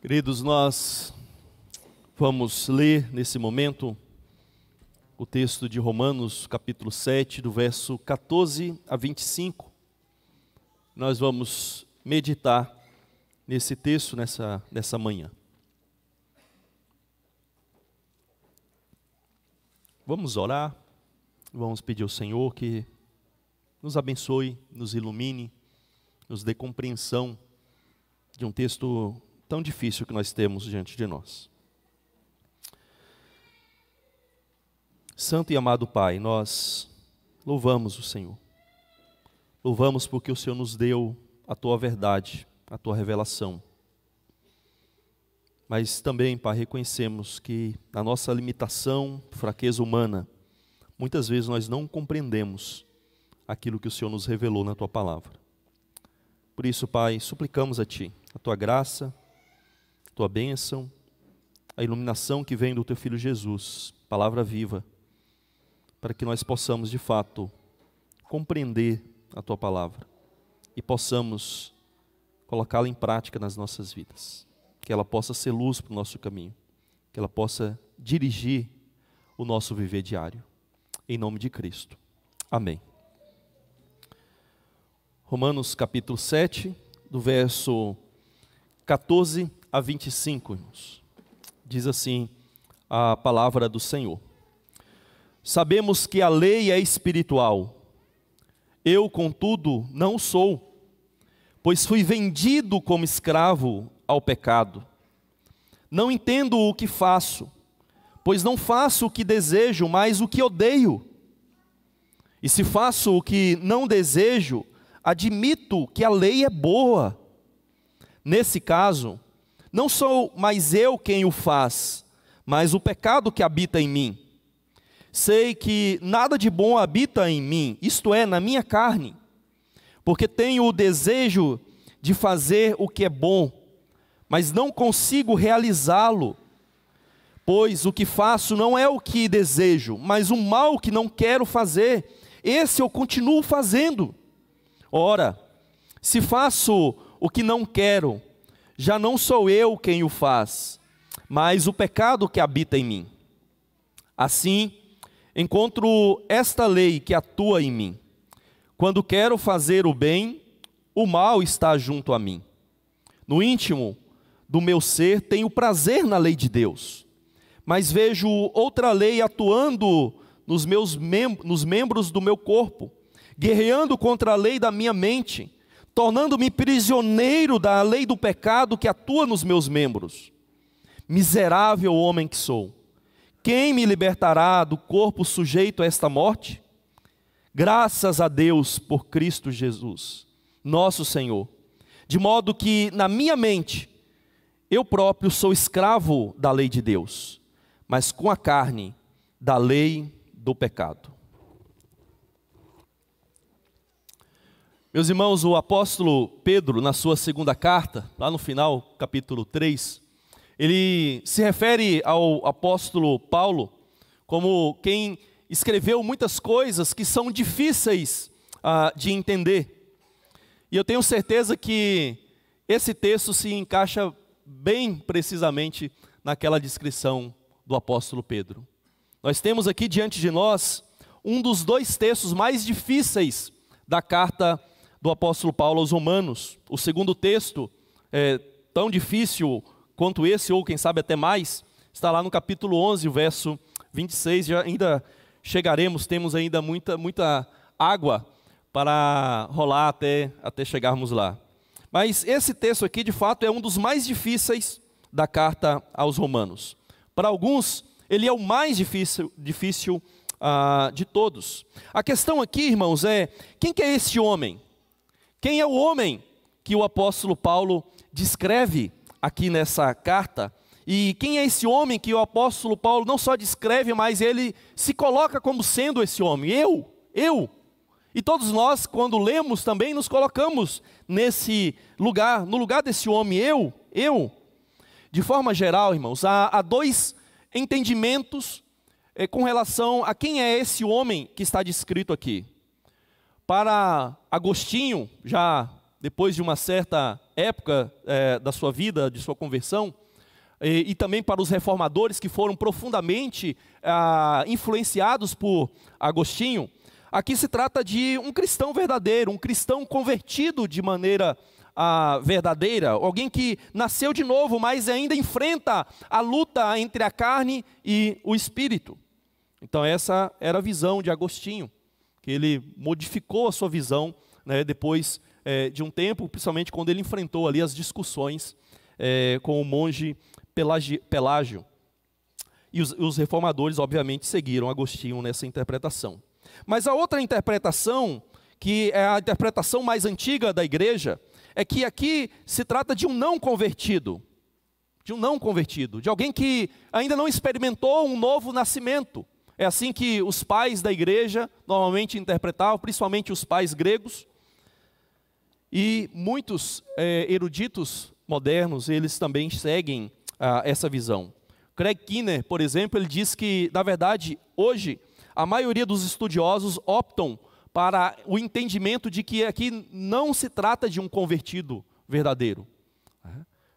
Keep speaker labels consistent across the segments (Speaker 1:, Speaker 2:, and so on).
Speaker 1: Queridos, nós vamos ler nesse momento o texto de Romanos, capítulo 7, do verso 14 a 25. Nós vamos meditar nesse texto nessa, nessa manhã. Vamos orar, vamos pedir ao Senhor que nos abençoe, nos ilumine, nos dê compreensão de um texto tão difícil que nós temos diante de nós. Santo e amado Pai, nós louvamos o Senhor. Louvamos porque o Senhor nos deu a tua verdade, a tua revelação. Mas também, Pai, reconhecemos que na nossa limitação, fraqueza humana, muitas vezes nós não compreendemos aquilo que o Senhor nos revelou na tua palavra. Por isso, Pai, suplicamos a Ti a tua graça, tua bênção, a iluminação que vem do teu filho Jesus, palavra viva, para que nós possamos de fato compreender a tua palavra e possamos colocá-la em prática nas nossas vidas. Que ela possa ser luz para o nosso caminho, que ela possa dirigir o nosso viver diário. Em nome de Cristo. Amém. Romanos capítulo 7, do verso 14 a 25, irmãos. Diz assim a palavra do Senhor. Sabemos que a lei é espiritual. Eu, contudo, não sou, pois fui vendido como escravo ao pecado. Não entendo o que faço, pois não faço o que desejo, mas o que odeio. E se faço o que não desejo, admito que a lei é boa. Nesse caso, não sou mais eu quem o faz, mas o pecado que habita em mim. Sei que nada de bom habita em mim, isto é, na minha carne, porque tenho o desejo de fazer o que é bom, mas não consigo realizá-lo. Pois o que faço não é o que desejo, mas o mal que não quero fazer, esse eu continuo fazendo. Ora, se faço o que não quero, já não sou eu quem o faz, mas o pecado que habita em mim. Assim, encontro esta lei que atua em mim. Quando quero fazer o bem, o mal está junto a mim. No íntimo do meu ser, tenho prazer na lei de Deus, mas vejo outra lei atuando nos meus mem nos membros do meu corpo, guerreando contra a lei da minha mente tornando-me prisioneiro da lei do pecado que atua nos meus membros. Miserável homem que sou, quem me libertará do corpo sujeito a esta morte? Graças a Deus por Cristo Jesus, nosso Senhor. De modo que na minha mente, eu próprio sou escravo da lei de Deus, mas com a carne, da lei do pecado. Meus irmãos, o apóstolo Pedro, na sua segunda carta, lá no final, capítulo 3, ele se refere ao apóstolo Paulo como quem escreveu muitas coisas que são difíceis ah, de entender. E eu tenho certeza que esse texto se encaixa bem precisamente naquela descrição do apóstolo Pedro. Nós temos aqui diante de nós um dos dois textos mais difíceis da carta do apóstolo Paulo aos Romanos. O segundo texto, é, tão difícil quanto esse, ou quem sabe até mais, está lá no capítulo 11, o verso 26. Já ainda chegaremos, temos ainda muita, muita água para rolar até, até chegarmos lá. Mas esse texto aqui, de fato, é um dos mais difíceis da carta aos Romanos. Para alguns, ele é o mais difícil, difícil ah, de todos. A questão aqui, irmãos, é: quem que é esse homem? Quem é o homem que o apóstolo Paulo descreve aqui nessa carta? E quem é esse homem que o apóstolo Paulo não só descreve, mas ele se coloca como sendo esse homem? Eu, eu. E todos nós, quando lemos, também nos colocamos nesse lugar, no lugar desse homem, eu, eu. De forma geral, irmãos, há, há dois entendimentos é, com relação a quem é esse homem que está descrito aqui. Para Agostinho, já depois de uma certa época é, da sua vida, de sua conversão, e, e, também para os reformadores que foram profundamente influenciados por Agostinho, aqui se trata de um cristão verdadeiro, um cristão convertido de maneira verdadeira, alguém que nasceu de novo, mas ainda enfrenta a luta entre a carne e o espírito. Então, essa era a visão de Agostinho, que ele modificou a sua visão né, depois é, de um tempo, principalmente quando ele enfrentou ali as discussões é, com o monge Pelágio. E os, os reformadores, obviamente, seguiram Agostinho nessa interpretação. Mas a outra interpretação, que é a interpretação mais antiga da igreja, é que aqui se trata de um não convertido. De um não convertido, de alguém que ainda não experimentou um novo nascimento. É assim que os pais da igreja normalmente interpretavam, principalmente os pais gregos. E muitos é, eruditos modernos, eles também seguem ah, essa visão. Craig Kinner, por exemplo, ele diz que, na verdade, hoje, a maioria dos estudiosos optam para o entendimento de que aqui não se trata de um convertido verdadeiro.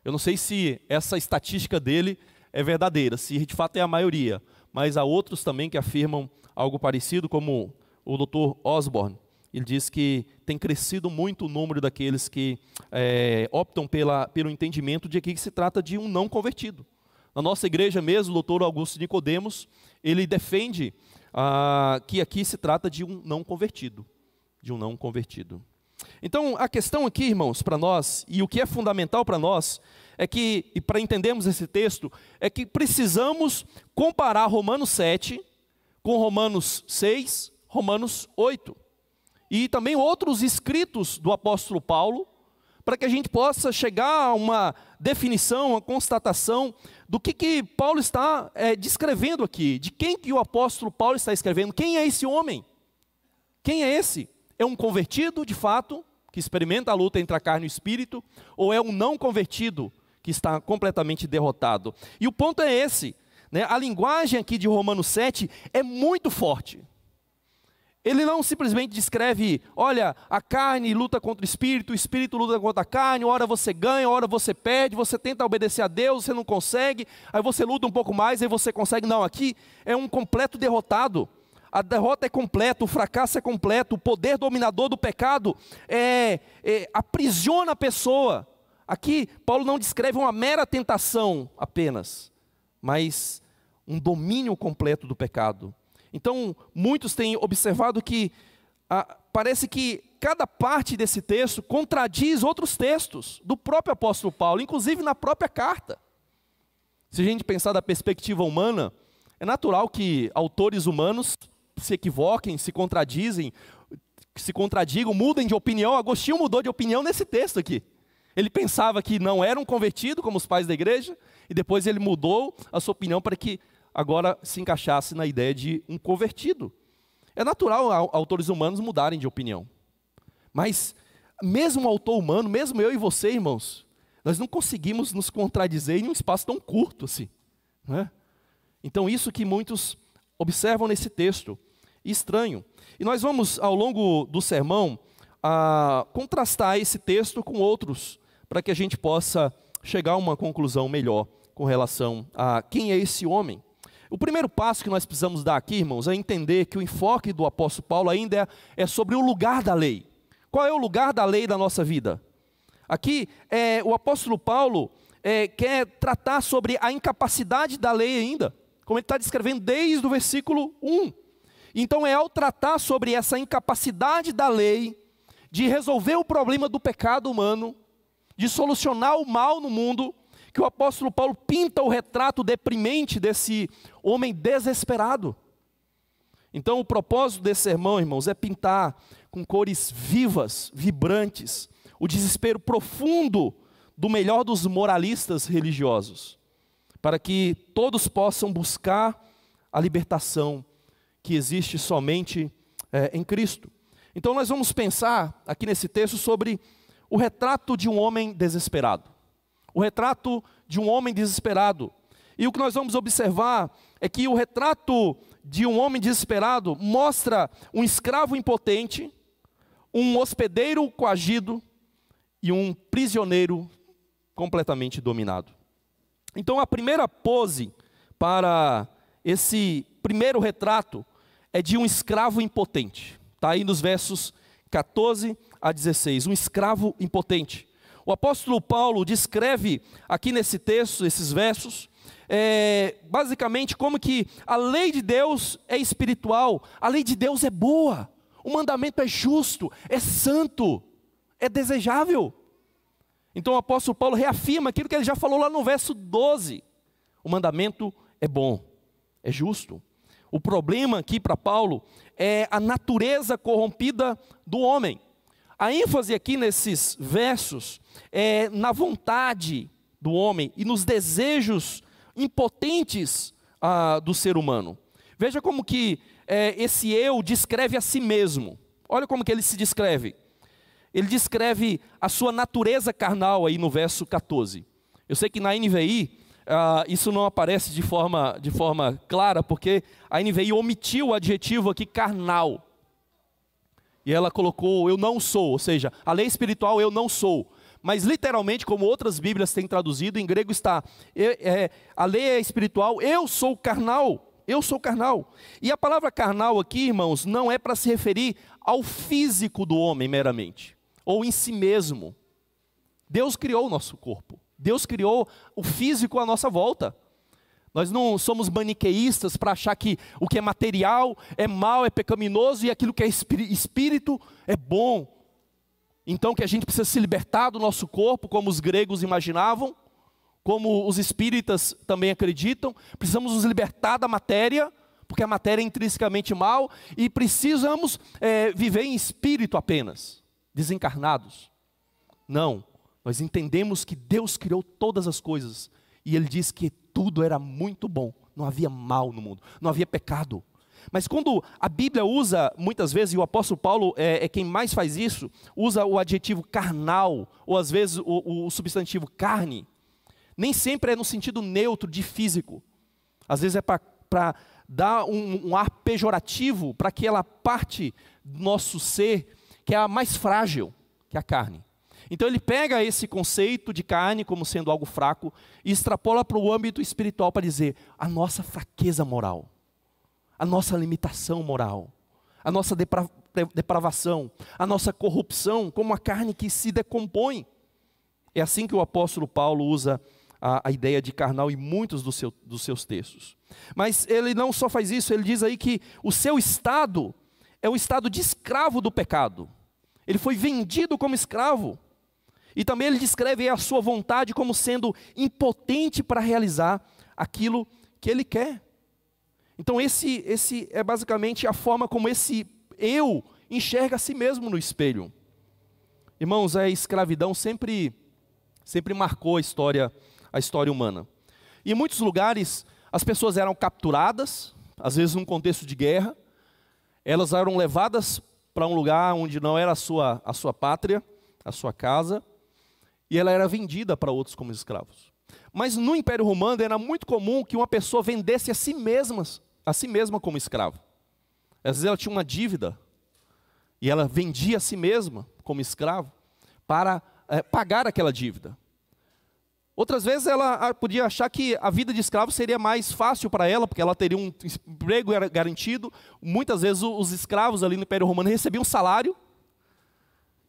Speaker 1: Eu não sei se essa estatística dele é verdadeira, se de fato é a maioria, mas há outros também que afirmam algo parecido, como o Dr. Osborne. Ele diz que tem crescido muito o número daqueles que é, optam pela, pelo entendimento de que se trata de um não convertido. Na nossa igreja mesmo, o doutor Augusto Nicodemos, ele defende ah, que aqui se trata de um não convertido, de um não convertido. Então, a questão aqui, irmãos, para nós, e o que é fundamental para nós, é que, e para entendermos esse texto, é que precisamos comparar Romanos 7 com Romanos 6, Romanos 8 e também outros escritos do apóstolo Paulo, para que a gente possa chegar a uma definição, uma constatação do que, que Paulo está é, descrevendo aqui, de quem que o apóstolo Paulo está escrevendo, quem é esse homem? Quem é esse? É um convertido, de fato, que experimenta a luta entre a carne e o espírito, ou é um não convertido que está completamente derrotado? E o ponto é esse, né? a linguagem aqui de Romanos 7 é muito forte. Ele não simplesmente descreve, olha, a carne luta contra o espírito, o espírito luta contra a carne, hora você ganha, hora você perde, você tenta obedecer a Deus, você não consegue, aí você luta um pouco mais, aí você consegue. Não, aqui é um completo derrotado. A derrota é completa, o fracasso é completo, o poder dominador do pecado é, é, aprisiona a pessoa. Aqui, Paulo não descreve uma mera tentação apenas, mas um domínio completo do pecado. Então, muitos têm observado que ah, parece que cada parte desse texto contradiz outros textos do próprio apóstolo Paulo, inclusive na própria carta. Se a gente pensar da perspectiva humana, é natural que autores humanos se equivoquem, se contradizem, se contradigam, mudem de opinião. Agostinho mudou de opinião nesse texto aqui. Ele pensava que não era um convertido, como os pais da igreja, e depois ele mudou a sua opinião para que agora se encaixasse na ideia de um convertido. É natural autores humanos mudarem de opinião. Mas, mesmo autor humano, mesmo eu e você, irmãos, nós não conseguimos nos contradizer em um espaço tão curto assim. Não é? Então, isso que muitos observam nesse texto, estranho. E nós vamos, ao longo do sermão, a, contrastar esse texto com outros, para que a gente possa chegar a uma conclusão melhor com relação a quem é esse homem. O primeiro passo que nós precisamos dar aqui, irmãos, é entender que o enfoque do apóstolo Paulo ainda é, é sobre o lugar da lei. Qual é o lugar da lei da nossa vida? Aqui, é, o apóstolo Paulo é, quer tratar sobre a incapacidade da lei ainda, como ele está descrevendo desde o versículo 1. Então, é ao tratar sobre essa incapacidade da lei de resolver o problema do pecado humano, de solucionar o mal no mundo, que o apóstolo Paulo pinta o retrato deprimente desse homem desesperado. Então, o propósito desse sermão, irmãos, é pintar com cores vivas, vibrantes, o desespero profundo do melhor dos moralistas religiosos, para que todos possam buscar a libertação que existe somente é, em Cristo. Então, nós vamos pensar aqui nesse texto sobre o retrato de um homem desesperado o retrato de um homem desesperado. E o que nós vamos observar é que o retrato de um homem desesperado mostra um escravo impotente, um hospedeiro coagido e um prisioneiro completamente dominado. Então, a primeira pose para esse primeiro retrato é de um escravo impotente. Está aí nos versos 14 a 16. Um escravo impotente. O apóstolo Paulo descreve aqui nesse texto, esses versos, é, basicamente como que a lei de Deus é espiritual, a lei de Deus é boa, o mandamento é justo, é santo, é desejável. Então o apóstolo Paulo reafirma aquilo que ele já falou lá no verso 12: o mandamento é bom, é justo. O problema aqui para Paulo é a natureza corrompida do homem. A ênfase aqui nesses versos é na vontade do homem e nos desejos impotentes ah, do ser humano. Veja como que é, esse eu descreve a si mesmo. Olha como que ele se descreve. Ele descreve a sua natureza carnal aí no verso 14. Eu sei que na NVI ah, isso não aparece de forma, de forma clara, porque a NVI omitiu o adjetivo aqui carnal. E ela colocou eu não sou, ou seja, a lei espiritual eu não sou. Mas literalmente, como outras Bíblias têm traduzido, em grego está é, a lei é espiritual, eu sou carnal. Eu sou carnal. E a palavra carnal aqui, irmãos, não é para se referir ao físico do homem meramente, ou em si mesmo. Deus criou o nosso corpo. Deus criou o físico à nossa volta. Nós não somos maniqueístas para achar que o que é material é mal, é pecaminoso e aquilo que é espírito é bom. Então que a gente precisa se libertar do nosso corpo, como os gregos imaginavam, como os espíritas também acreditam, precisamos nos libertar da matéria, porque a matéria é intrinsecamente mal, e precisamos é, viver em espírito apenas, desencarnados. Não, nós entendemos que Deus criou todas as coisas, e Ele diz que tudo era muito bom, não havia mal no mundo, não havia pecado. Mas quando a Bíblia usa, muitas vezes, e o apóstolo Paulo é, é quem mais faz isso, usa o adjetivo carnal, ou às vezes o, o substantivo carne, nem sempre é no sentido neutro de físico. Às vezes é para dar um, um ar pejorativo para aquela parte do nosso ser que é a mais frágil, que é a carne. Então ele pega esse conceito de carne como sendo algo fraco e extrapola para o âmbito espiritual para dizer a nossa fraqueza moral, a nossa limitação moral, a nossa depra depravação, a nossa corrupção, como a carne que se decompõe. É assim que o apóstolo Paulo usa a, a ideia de carnal em muitos do seu, dos seus textos. Mas ele não só faz isso, ele diz aí que o seu estado é o estado de escravo do pecado. Ele foi vendido como escravo. E também ele descreve a sua vontade como sendo impotente para realizar aquilo que ele quer. Então esse, esse é basicamente a forma como esse eu enxerga a si mesmo no espelho. Irmãos, a escravidão sempre, sempre marcou a história, a história humana. E em muitos lugares as pessoas eram capturadas, às vezes num contexto de guerra, elas eram levadas para um lugar onde não era a sua, a sua pátria, a sua casa, e ela era vendida para outros como escravos. Mas no Império Romano era muito comum que uma pessoa vendesse a si mesma, a si mesma como escravo. Às vezes ela tinha uma dívida e ela vendia a si mesma como escravo para é, pagar aquela dívida. Outras vezes ela ah, podia achar que a vida de escravo seria mais fácil para ela, porque ela teria um emprego garantido. Muitas vezes os escravos ali no Império Romano recebiam um salário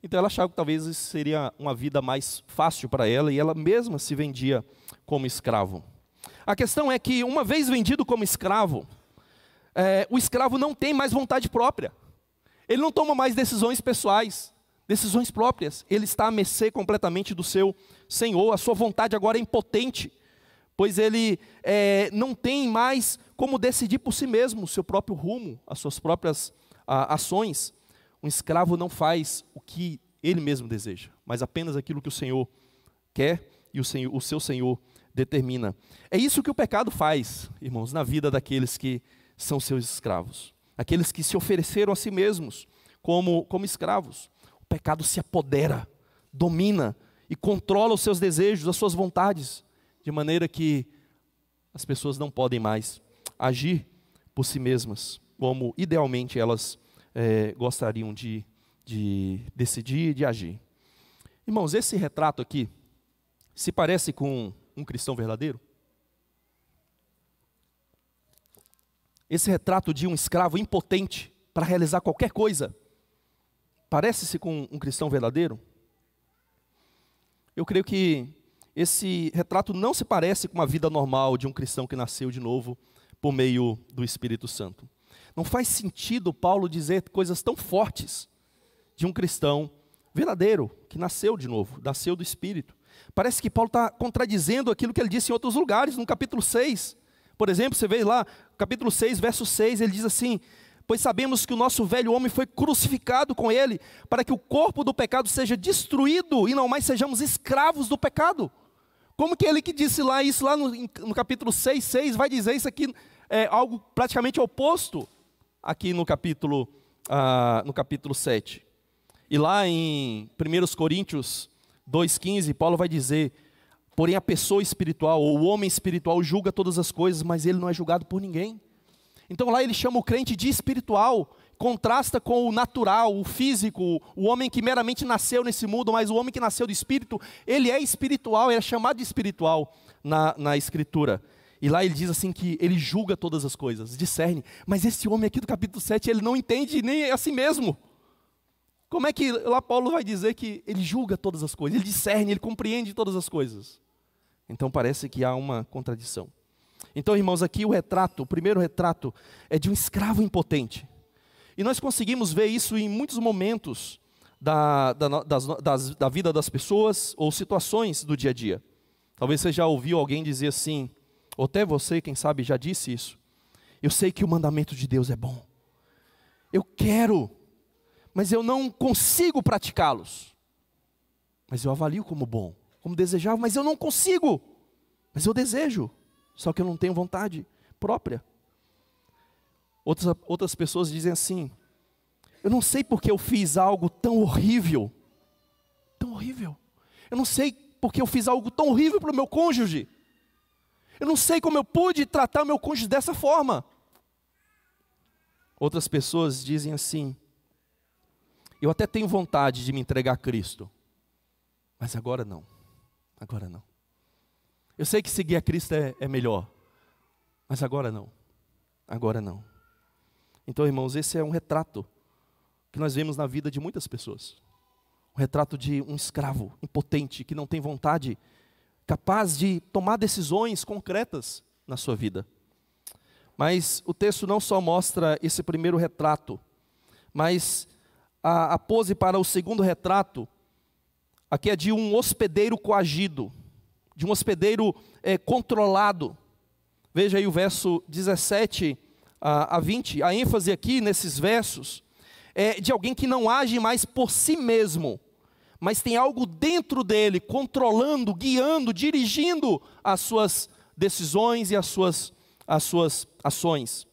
Speaker 1: então ela achava que talvez isso seria uma vida mais fácil para ela e ela mesma se vendia como escravo. A questão é que, uma vez vendido como escravo, é, o escravo não tem mais vontade própria. Ele não toma mais decisões pessoais, decisões próprias. Ele está a mercê completamente do seu senhor. A sua vontade agora é impotente, pois ele é, não tem mais como decidir por si mesmo o seu próprio rumo, as suas próprias a, ações. Um escravo não faz o que ele mesmo deseja, mas apenas aquilo que o Senhor quer e o, Senhor, o seu Senhor determina. É isso que o pecado faz, irmãos, na vida daqueles que são seus escravos, aqueles que se ofereceram a si mesmos como, como escravos. O pecado se apodera, domina e controla os seus desejos, as suas vontades, de maneira que as pessoas não podem mais agir por si mesmas, como idealmente elas é, gostariam de, de decidir, de agir. Irmãos, esse retrato aqui se parece com um cristão verdadeiro? Esse retrato de um escravo impotente para realizar qualquer coisa, parece-se com um cristão verdadeiro? Eu creio que esse retrato não se parece com uma vida normal de um cristão que nasceu de novo por meio do Espírito Santo. Não faz sentido Paulo dizer coisas tão fortes de um cristão verdadeiro, que nasceu de novo, nasceu do Espírito. Parece que Paulo está contradizendo aquilo que ele disse em outros lugares, no capítulo 6. Por exemplo, você vê lá, capítulo 6, verso 6, ele diz assim: Pois sabemos que o nosso velho homem foi crucificado com ele, para que o corpo do pecado seja destruído e não mais sejamos escravos do pecado. Como que ele que disse lá isso lá no, no capítulo 6, 6, vai dizer isso aqui, é algo praticamente oposto aqui no capítulo, ah, no capítulo 7. E lá em 1 Coríntios 2,15, Paulo vai dizer: Porém, a pessoa espiritual, ou o homem espiritual, julga todas as coisas, mas ele não é julgado por ninguém. Então lá ele chama o crente de espiritual, contrasta com o natural, o físico, o homem que meramente nasceu nesse mundo, mas o homem que nasceu do espírito, ele é espiritual, ele é chamado de espiritual na, na escritura. E lá ele diz assim que ele julga todas as coisas, discerne. Mas esse homem aqui do capítulo 7, ele não entende nem a si mesmo. Como é que lá Paulo vai dizer que ele julga todas as coisas, ele discerne, ele compreende todas as coisas? Então parece que há uma contradição. Então, irmãos, aqui o retrato, o primeiro retrato, é de um escravo impotente. E nós conseguimos ver isso em muitos momentos da, da, das, das, da vida das pessoas ou situações do dia a dia. Talvez você já ouviu alguém dizer assim: ou até você, quem sabe, já disse isso. Eu sei que o mandamento de Deus é bom. Eu quero, mas eu não consigo praticá-los. Mas eu avalio como bom, como desejável, mas eu não consigo. Mas eu desejo, só que eu não tenho vontade própria. Outras, outras pessoas dizem assim: Eu não sei porque eu fiz algo tão horrível. Tão horrível. Eu não sei porque eu fiz algo tão horrível para o meu cônjuge. Eu não sei como eu pude tratar meu cônjuge dessa forma. Outras pessoas dizem assim: Eu até tenho vontade de me entregar a Cristo, mas agora não. Agora não. Eu sei que seguir a Cristo é, é melhor, mas agora não. Agora não. Então, irmãos, esse é um retrato que nós vemos na vida de muitas pessoas. Um retrato de um escravo impotente que não tem vontade capaz de tomar decisões concretas na sua vida. Mas o texto não só mostra esse primeiro retrato, mas a, a pose para o segundo retrato, aqui é de um hospedeiro coagido, de um hospedeiro é, controlado. Veja aí o verso 17 a, a 20, a ênfase aqui nesses versos é de alguém que não age mais por si mesmo, mas tem algo dentro dele controlando, guiando, dirigindo as suas decisões e as suas, as suas ações.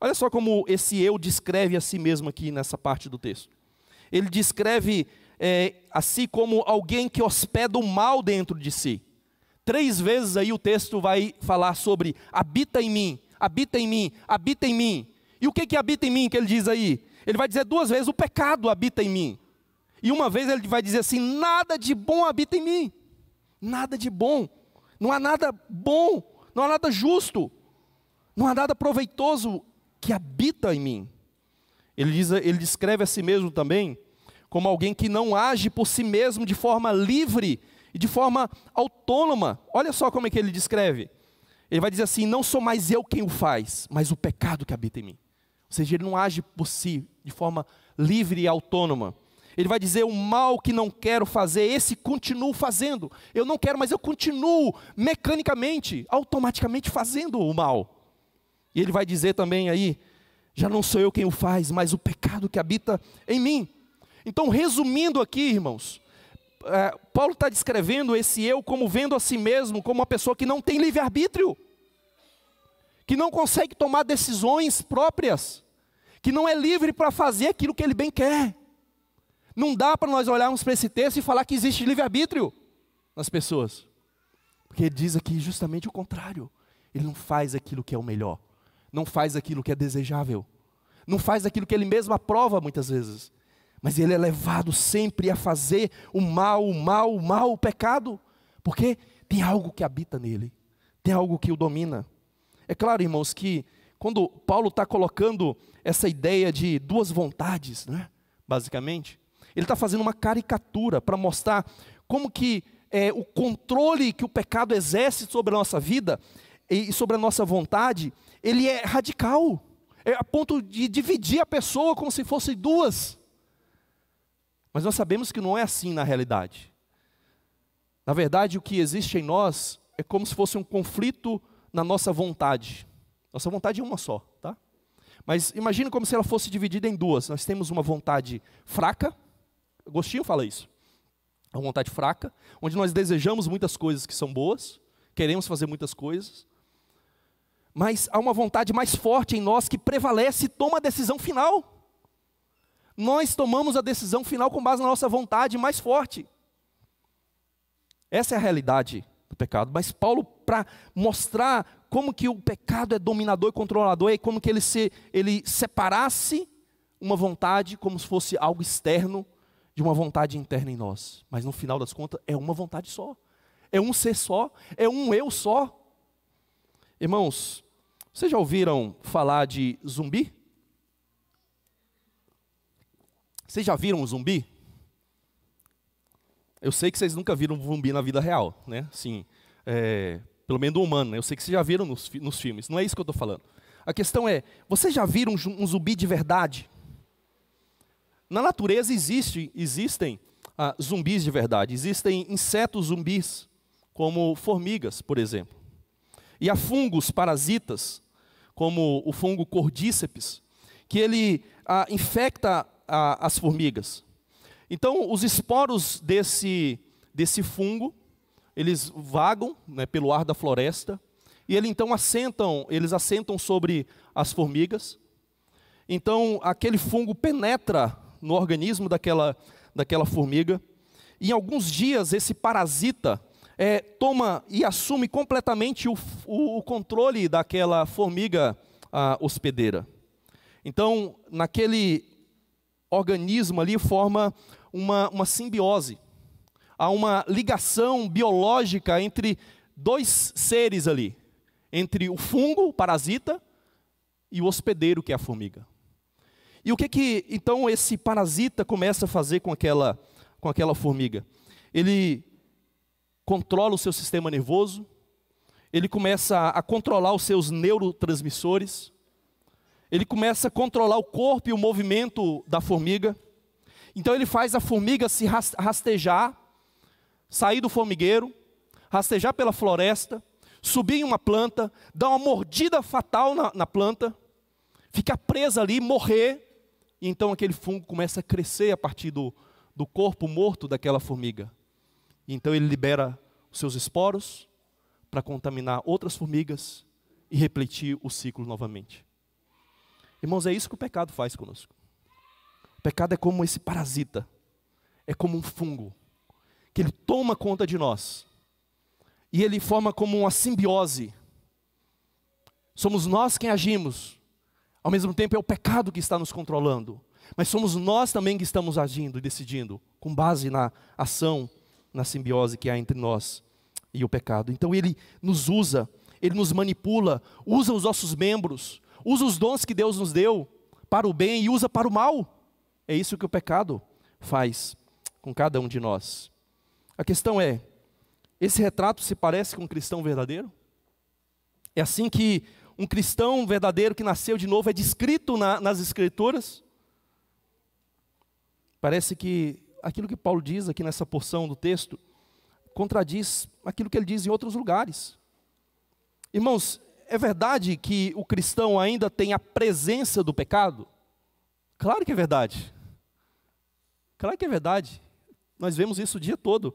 Speaker 1: Olha só como esse eu descreve a si mesmo aqui nessa parte do texto. Ele descreve é, a si como alguém que hospeda o mal dentro de si. Três vezes aí o texto vai falar sobre habita em mim, habita em mim, habita em mim. E o que que habita em mim que ele diz aí? Ele vai dizer duas vezes: o pecado habita em mim. E uma vez ele vai dizer assim: nada de bom habita em mim. Nada de bom. Não há nada bom, não há nada justo, não há nada proveitoso que habita em mim. Ele, diz, ele descreve a si mesmo também como alguém que não age por si mesmo de forma livre e de forma autônoma. Olha só como é que ele descreve. Ele vai dizer assim: não sou mais eu quem o faz, mas o pecado que habita em mim. Ou seja, ele não age por si de forma livre e autônoma. Ele vai dizer: o mal que não quero fazer, esse continuo fazendo. Eu não quero, mas eu continuo mecanicamente, automaticamente fazendo o mal. E ele vai dizer também aí: já não sou eu quem o faz, mas o pecado que habita em mim. Então, resumindo aqui, irmãos, é, Paulo está descrevendo esse eu como vendo a si mesmo como uma pessoa que não tem livre-arbítrio, que não consegue tomar decisões próprias, que não é livre para fazer aquilo que ele bem quer. Não dá para nós olharmos para esse texto e falar que existe livre-arbítrio nas pessoas. Porque ele diz aqui justamente o contrário. Ele não faz aquilo que é o melhor. Não faz aquilo que é desejável. Não faz aquilo que ele mesmo aprova muitas vezes. Mas ele é levado sempre a fazer o mal, o mal, o mal, o pecado, porque tem algo que habita nele, tem algo que o domina. É claro, irmãos, que quando Paulo está colocando essa ideia de duas vontades, né, basicamente, ele está fazendo uma caricatura para mostrar como que é, o controle que o pecado exerce sobre a nossa vida e sobre a nossa vontade, ele é radical, é a ponto de dividir a pessoa como se fossem duas. Mas nós sabemos que não é assim na realidade. Na verdade, o que existe em nós é como se fosse um conflito na nossa vontade. Nossa vontade é uma só, tá? Mas imagine como se ela fosse dividida em duas. Nós temos uma vontade fraca, Agostinho fala isso. É uma vontade fraca, onde nós desejamos muitas coisas que são boas, queremos fazer muitas coisas, mas há uma vontade mais forte em nós que prevalece e toma a decisão final. Nós tomamos a decisão final com base na nossa vontade mais forte. Essa é a realidade do pecado. Mas Paulo, para mostrar como que o pecado é dominador e controlador, é como que ele, se, ele separasse uma vontade como se fosse algo externo de uma vontade interna em nós. Mas no final das contas, é uma vontade só. É um ser só. É um eu só. Irmãos, vocês já ouviram falar de zumbi? Vocês já viram um zumbi? Eu sei que vocês nunca viram um zumbi na vida real, né? Sim, é, pelo menos humano. Né? Eu sei que vocês já viram nos, nos filmes. Não é isso que eu estou falando. A questão é, vocês já viram um zumbi de verdade? Na natureza existe, existem ah, zumbis de verdade. Existem insetos zumbis, como formigas, por exemplo. E há fungos parasitas, como o fungo cordíceps, que ele ah, infecta ah, as formigas. Então, os esporos desse, desse fungo, eles vagam né, pelo ar da floresta, e ele então assentam, eles assentam sobre as formigas. Então, aquele fungo penetra no organismo daquela, daquela formiga. E em alguns dias, esse parasita é, toma e assume completamente o, o, o controle daquela formiga hospedeira. Então, naquele organismo ali, forma uma, uma simbiose. Há uma ligação biológica entre dois seres ali: entre o fungo, o parasita, e o hospedeiro, que é a formiga. E o que que então esse parasita começa a fazer com aquela com aquela formiga? Ele controla o seu sistema nervoso, ele começa a controlar os seus neurotransmissores, ele começa a controlar o corpo e o movimento da formiga. Então ele faz a formiga se rastejar, sair do formigueiro, rastejar pela floresta, subir em uma planta, dar uma mordida fatal na, na planta, ficar presa ali, morrer e então aquele fungo começa a crescer a partir do, do corpo morto daquela formiga. E então ele libera os seus esporos para contaminar outras formigas e repetir o ciclo novamente. Irmãos, é isso que o pecado faz conosco. O pecado é como esse parasita, é como um fungo, que ele toma conta de nós, e ele forma como uma simbiose. Somos nós quem agimos, ao mesmo tempo, é o pecado que está nos controlando. Mas somos nós também que estamos agindo e decidindo, com base na ação, na simbiose que há entre nós e o pecado. Então ele nos usa, ele nos manipula, usa os nossos membros, usa os dons que Deus nos deu para o bem e usa para o mal. É isso que o pecado faz com cada um de nós. A questão é: esse retrato se parece com um cristão verdadeiro? É assim que um cristão verdadeiro que nasceu de novo é descrito na, nas Escrituras? Parece que aquilo que Paulo diz aqui nessa porção do texto contradiz aquilo que ele diz em outros lugares. Irmãos, é verdade que o cristão ainda tem a presença do pecado? Claro que é verdade. Claro que é verdade. Nós vemos isso o dia todo.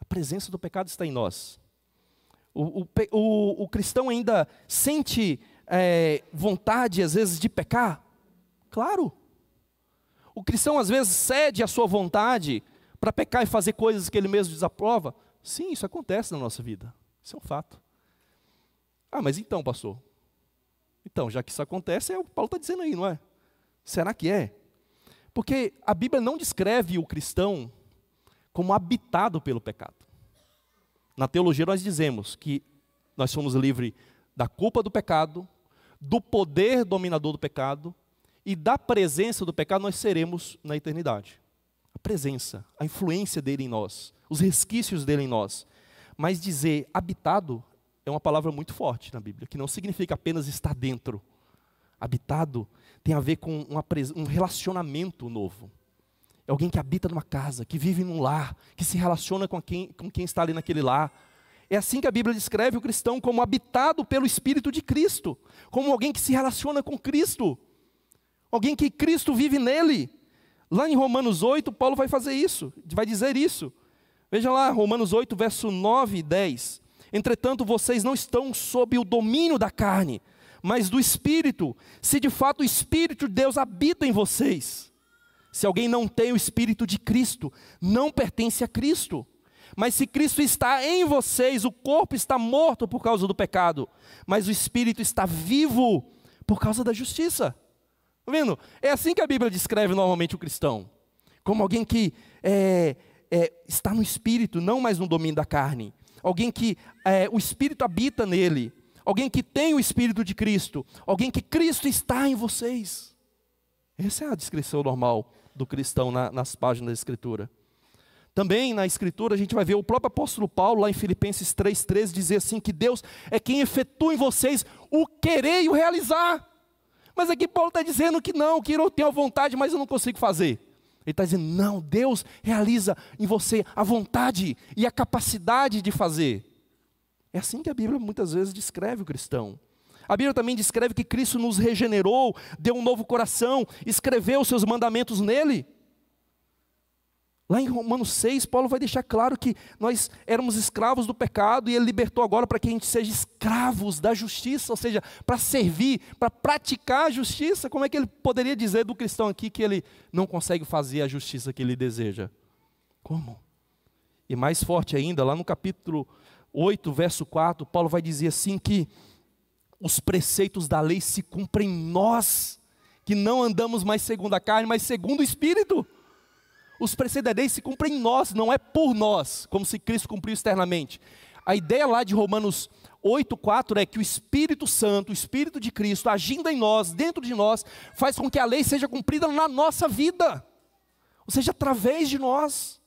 Speaker 1: A presença do pecado está em nós. O, o, o, cristão ainda sente é, vontade, às vezes, de pecar? Claro. O cristão, às vezes, cede à sua vontade para pecar e fazer coisas que ele mesmo desaprova? Sim, isso acontece na nossa vida. Isso é um fato. Ah, mas então, pastor? Então, já que isso acontece, é o que Paulo está dizendo aí, não é? Será que é? Porque a Bíblia não descreve o cristão como habitado pelo pecado. Na teologia nós dizemos que nós somos livres da culpa do pecado, do poder dominador do pecado e da presença do pecado nós seremos na eternidade. A presença, a influência dele em nós, os resquícios dele em nós. Mas dizer habitado é uma palavra muito forte na Bíblia, que não significa apenas estar dentro. Habitado tem a ver com uma, um relacionamento novo. É alguém que habita numa casa, que vive num lar, que se relaciona com quem, com quem está ali naquele lar. É assim que a Bíblia descreve o cristão como habitado pelo Espírito de Cristo, como alguém que se relaciona com Cristo, alguém que Cristo vive nele. Lá em Romanos 8, Paulo vai fazer isso, vai dizer isso. Veja lá, Romanos 8, verso 9 e 10. Entretanto, vocês não estão sob o domínio da carne, mas do Espírito, se de fato o Espírito de Deus habita em vocês. Se alguém não tem o Espírito de Cristo, não pertence a Cristo. Mas se Cristo está em vocês, o corpo está morto por causa do pecado, mas o espírito está vivo por causa da justiça. Está vendo? É assim que a Bíblia descreve normalmente o cristão: como alguém que é, é, está no espírito, não mais no domínio da carne. Alguém que é, o espírito habita nele. Alguém que tem o espírito de Cristo. Alguém que Cristo está em vocês. Essa é a descrição normal do cristão na, nas páginas da Escritura. Também na Escritura a gente vai ver o próprio apóstolo Paulo, lá em Filipenses 3,13, dizer assim: que Deus é quem efetua em vocês o querer e o realizar. Mas aqui Paulo está dizendo que não, que eu tenho a vontade, mas eu não consigo fazer. Ele está dizendo: não, Deus realiza em você a vontade e a capacidade de fazer. É assim que a Bíblia muitas vezes descreve o cristão. A Bíblia também descreve que Cristo nos regenerou, deu um novo coração, escreveu os seus mandamentos nele. Lá em Romanos 6, Paulo vai deixar claro que nós éramos escravos do pecado e ele libertou agora para que a gente seja escravos da justiça, ou seja, para servir, para praticar a justiça. Como é que ele poderia dizer do cristão aqui que ele não consegue fazer a justiça que ele deseja? Como? E mais forte ainda, lá no capítulo 8, verso 4, Paulo vai dizer assim que os preceitos da lei se cumprem em nós, que não andamos mais segundo a carne, mas segundo o Espírito os precedentes se cumprem em nós, não é por nós, como se Cristo cumpriu externamente. A ideia lá de Romanos 8,4 é que o Espírito Santo, o Espírito de Cristo, agindo em nós, dentro de nós, faz com que a lei seja cumprida na nossa vida, ou seja, através de nós,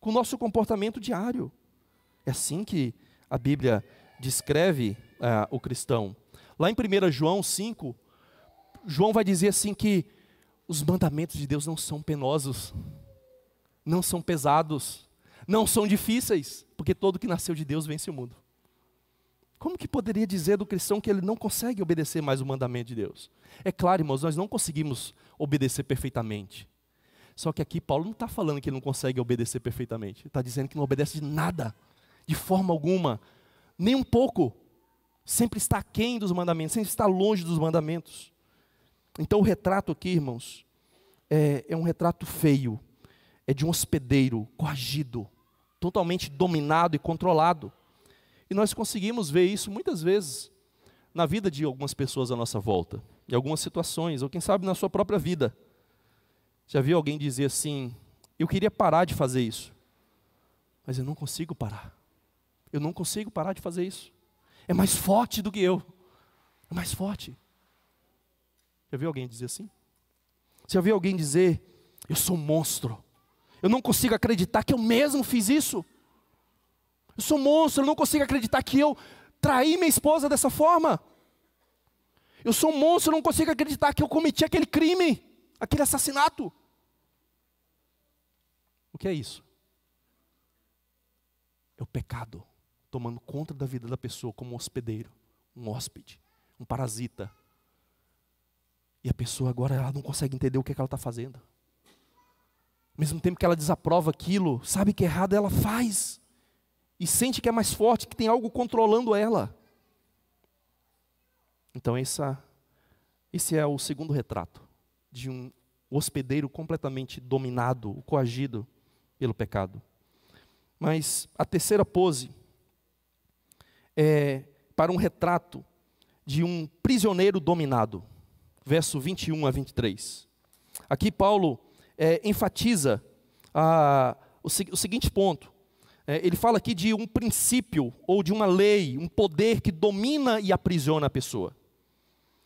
Speaker 1: com o nosso comportamento diário. É assim que a Bíblia descreve uh, o cristão. Lá em 1 João 5, João vai dizer assim que os mandamentos de Deus não são penosos não são pesados, não são difíceis, porque todo que nasceu de Deus vence o mundo. Como que poderia dizer do cristão que ele não consegue obedecer mais o mandamento de Deus? É claro, irmãos, nós não conseguimos obedecer perfeitamente. Só que aqui Paulo não está falando que ele não consegue obedecer perfeitamente. Está dizendo que não obedece de nada, de forma alguma, nem um pouco. Sempre está aquém dos mandamentos, sempre está longe dos mandamentos. Então o retrato aqui, irmãos, é, é um retrato feio, é de um hospedeiro coagido, totalmente dominado e controlado. E nós conseguimos ver isso muitas vezes na vida de algumas pessoas à nossa volta, em algumas situações, ou quem sabe na sua própria vida. Já viu alguém dizer assim: Eu queria parar de fazer isso, mas eu não consigo parar. Eu não consigo parar de fazer isso. É mais forte do que eu. É mais forte. Já viu alguém dizer assim? Já viu alguém dizer: Eu sou um monstro. Eu não consigo acreditar que eu mesmo fiz isso. Eu sou monstro, eu não consigo acreditar que eu traí minha esposa dessa forma. Eu sou um monstro, eu não consigo acreditar que eu cometi aquele crime, aquele assassinato. O que é isso? É o pecado tomando conta da vida da pessoa como um hospedeiro, um hóspede, um parasita. E a pessoa agora ela não consegue entender o que, é que ela está fazendo. Ao mesmo tempo que ela desaprova aquilo, sabe que é errado, ela faz. E sente que é mais forte, que tem algo controlando ela. Então, essa, esse é o segundo retrato de um hospedeiro completamente dominado, coagido pelo pecado. Mas a terceira pose é para um retrato de um prisioneiro dominado. Verso 21 a 23. Aqui Paulo é, enfatiza a, o, o, seguinte ponto. É, ele fala aqui de um princípio ou de uma lei, um poder que domina e aprisiona a pessoa.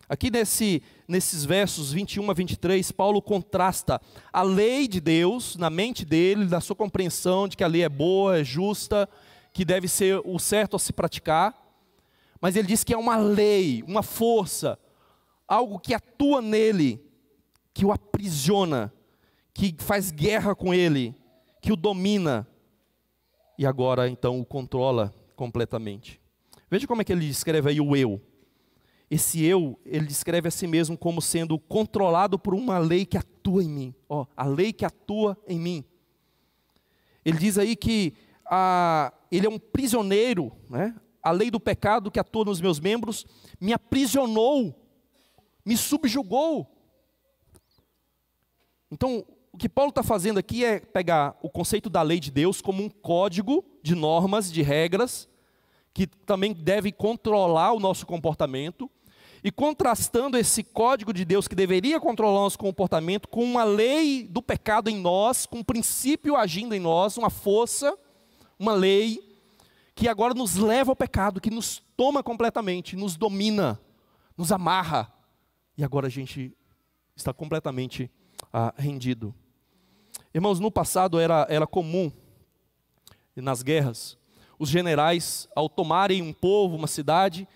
Speaker 1: Aqui nesse, nesses versos 21 a 23, Paulo contrasta a lei de Deus na mente dele, na sua compreensão de que a lei é boa, é justa, que deve ser o certo a se praticar, mas ele diz que é uma lei, uma força, algo que atua nele, que o aprisiona, que faz guerra com ele, que o domina e agora então o controla completamente. Veja como é que ele descreve aí o eu. Esse eu, ele descreve a si mesmo como sendo controlado por uma lei que atua em mim. Ó, a lei que atua em mim. Ele diz aí que a, ele é um prisioneiro, né? a lei do pecado que atua nos meus membros me aprisionou, me subjugou. Então, o que Paulo está fazendo aqui é pegar o conceito da lei de Deus como um código de normas, de regras, que também deve controlar o nosso comportamento, e contrastando esse código de Deus que deveria controlar o nosso comportamento com uma lei do pecado em nós, com um princípio agindo em nós, uma força, uma lei que agora nos leva ao pecado, que nos toma completamente, nos domina, nos amarra, e agora a gente está completamente ah, rendido. Irmãos, no passado era, era comum, nas guerras, os generais, ao tomarem um povo, uma cidade,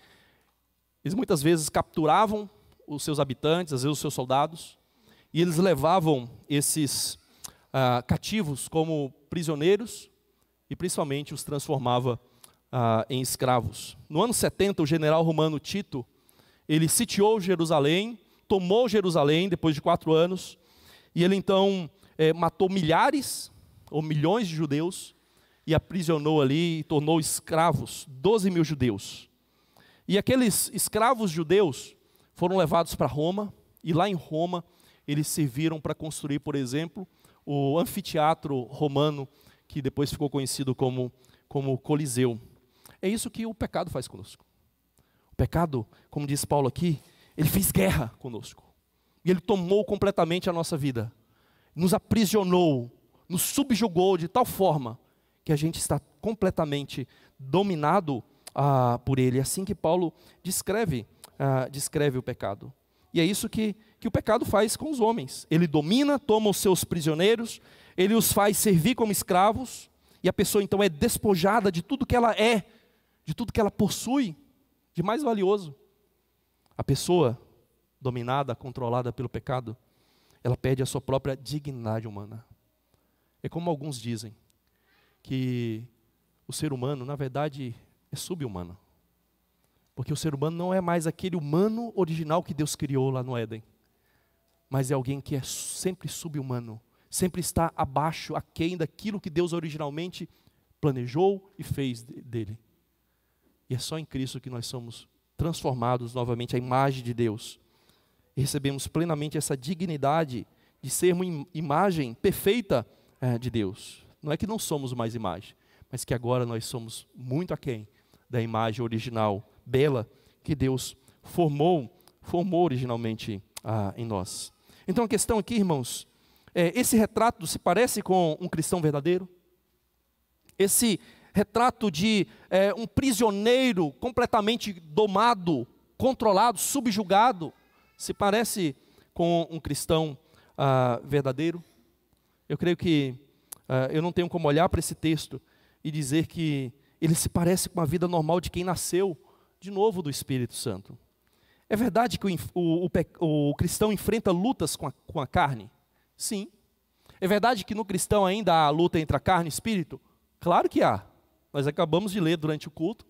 Speaker 1: eles muitas vezes capturavam os seus habitantes, às vezes os seus soldados, e eles levavam esses ah, cativos como prisioneiros e principalmente os transformava ah, em escravos. No ano 70, o general romano Tito, ele sitiou Jerusalém, tomou Jerusalém depois de quatro anos, e ele então é, matou milhares ou milhões de judeus e aprisionou ali e tornou escravos 12 mil judeus. E aqueles escravos judeus foram levados para Roma, e lá em Roma eles serviram para construir, por exemplo, o anfiteatro romano, que depois ficou conhecido como, como Coliseu. É isso que o pecado faz conosco. O pecado, como diz Paulo aqui, ele fez guerra conosco. E ele tomou completamente a nossa vida. Nos aprisionou, nos subjugou de tal forma que a gente está completamente dominado ah, por ele. É assim que Paulo descreve, ah, descreve o pecado. E é isso que, que o pecado faz com os homens. Ele domina, toma os seus prisioneiros, ele os faz servir como escravos, e a pessoa então é despojada de tudo que ela é, de tudo que ela possui, de mais valioso. A pessoa dominada, controlada pelo pecado, ela perde a sua própria dignidade humana. É como alguns dizem, que o ser humano, na verdade, é subhumano. Porque o ser humano não é mais aquele humano original que Deus criou lá no Éden, mas é alguém que é sempre subhumano, sempre está abaixo, aquém daquilo que Deus originalmente planejou e fez dele. E é só em Cristo que nós somos transformados novamente à imagem de Deus. E recebemos plenamente essa dignidade de sermos imagem perfeita é, de Deus. Não é que não somos mais imagem, mas que agora nós somos muito aquém da imagem original, bela, que Deus formou, formou originalmente ah, em nós. Então a questão aqui, irmãos, é, esse retrato se parece com um cristão verdadeiro? Esse retrato de é, um prisioneiro completamente domado, controlado, subjugado, se parece com um cristão ah, verdadeiro? Eu creio que ah, eu não tenho como olhar para esse texto e dizer que ele se parece com a vida normal de quem nasceu de novo do Espírito Santo. É verdade que o, o, o, o cristão enfrenta lutas com a, com a carne? Sim. É verdade que no cristão ainda há luta entre a carne e o espírito? Claro que há. Nós acabamos de ler durante o culto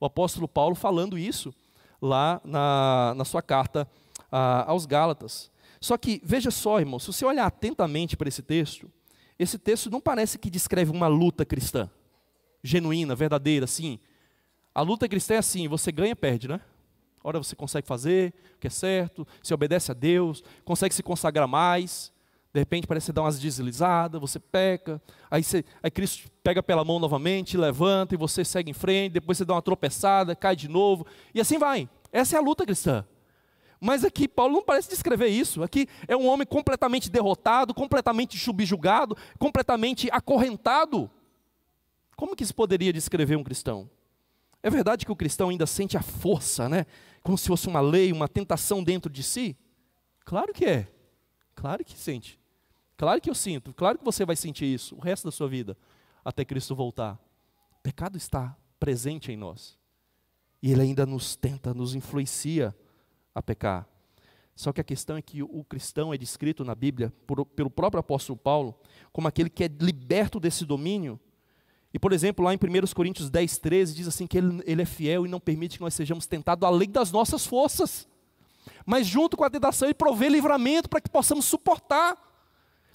Speaker 1: o apóstolo Paulo falando isso lá na, na sua carta a, aos Gálatas. Só que, veja só, irmão, se você olhar atentamente para esse texto, esse texto não parece que descreve uma luta cristã genuína, verdadeira, assim. A luta cristã é assim, você ganha perde, né? Ora você consegue fazer o que é certo, se obedece a Deus, consegue se consagrar mais, de repente parece que você dá umas deslizadas, você peca, aí, você, aí Cristo pega pela mão novamente, levanta e você segue em frente, depois você dá uma tropeçada, cai de novo, e assim vai. Essa é a luta cristã. Mas aqui Paulo não parece descrever isso. Aqui é um homem completamente derrotado, completamente subjugado, completamente acorrentado. Como que isso poderia descrever um cristão? É verdade que o cristão ainda sente a força, né? Como se fosse uma lei, uma tentação dentro de si? Claro que é. Claro que sente. Claro que eu sinto. Claro que você vai sentir isso o resto da sua vida, até Cristo voltar. O pecado está presente em nós. E ele ainda nos tenta, nos influencia a pecar. Só que a questão é que o cristão é descrito na Bíblia por, pelo próprio apóstolo Paulo como aquele que é liberto desse domínio. E, por exemplo, lá em 1 Coríntios 10, 13, diz assim que ele, ele é fiel e não permite que nós sejamos tentados além das nossas forças. Mas junto com a tentação ele provê livramento para que possamos suportar.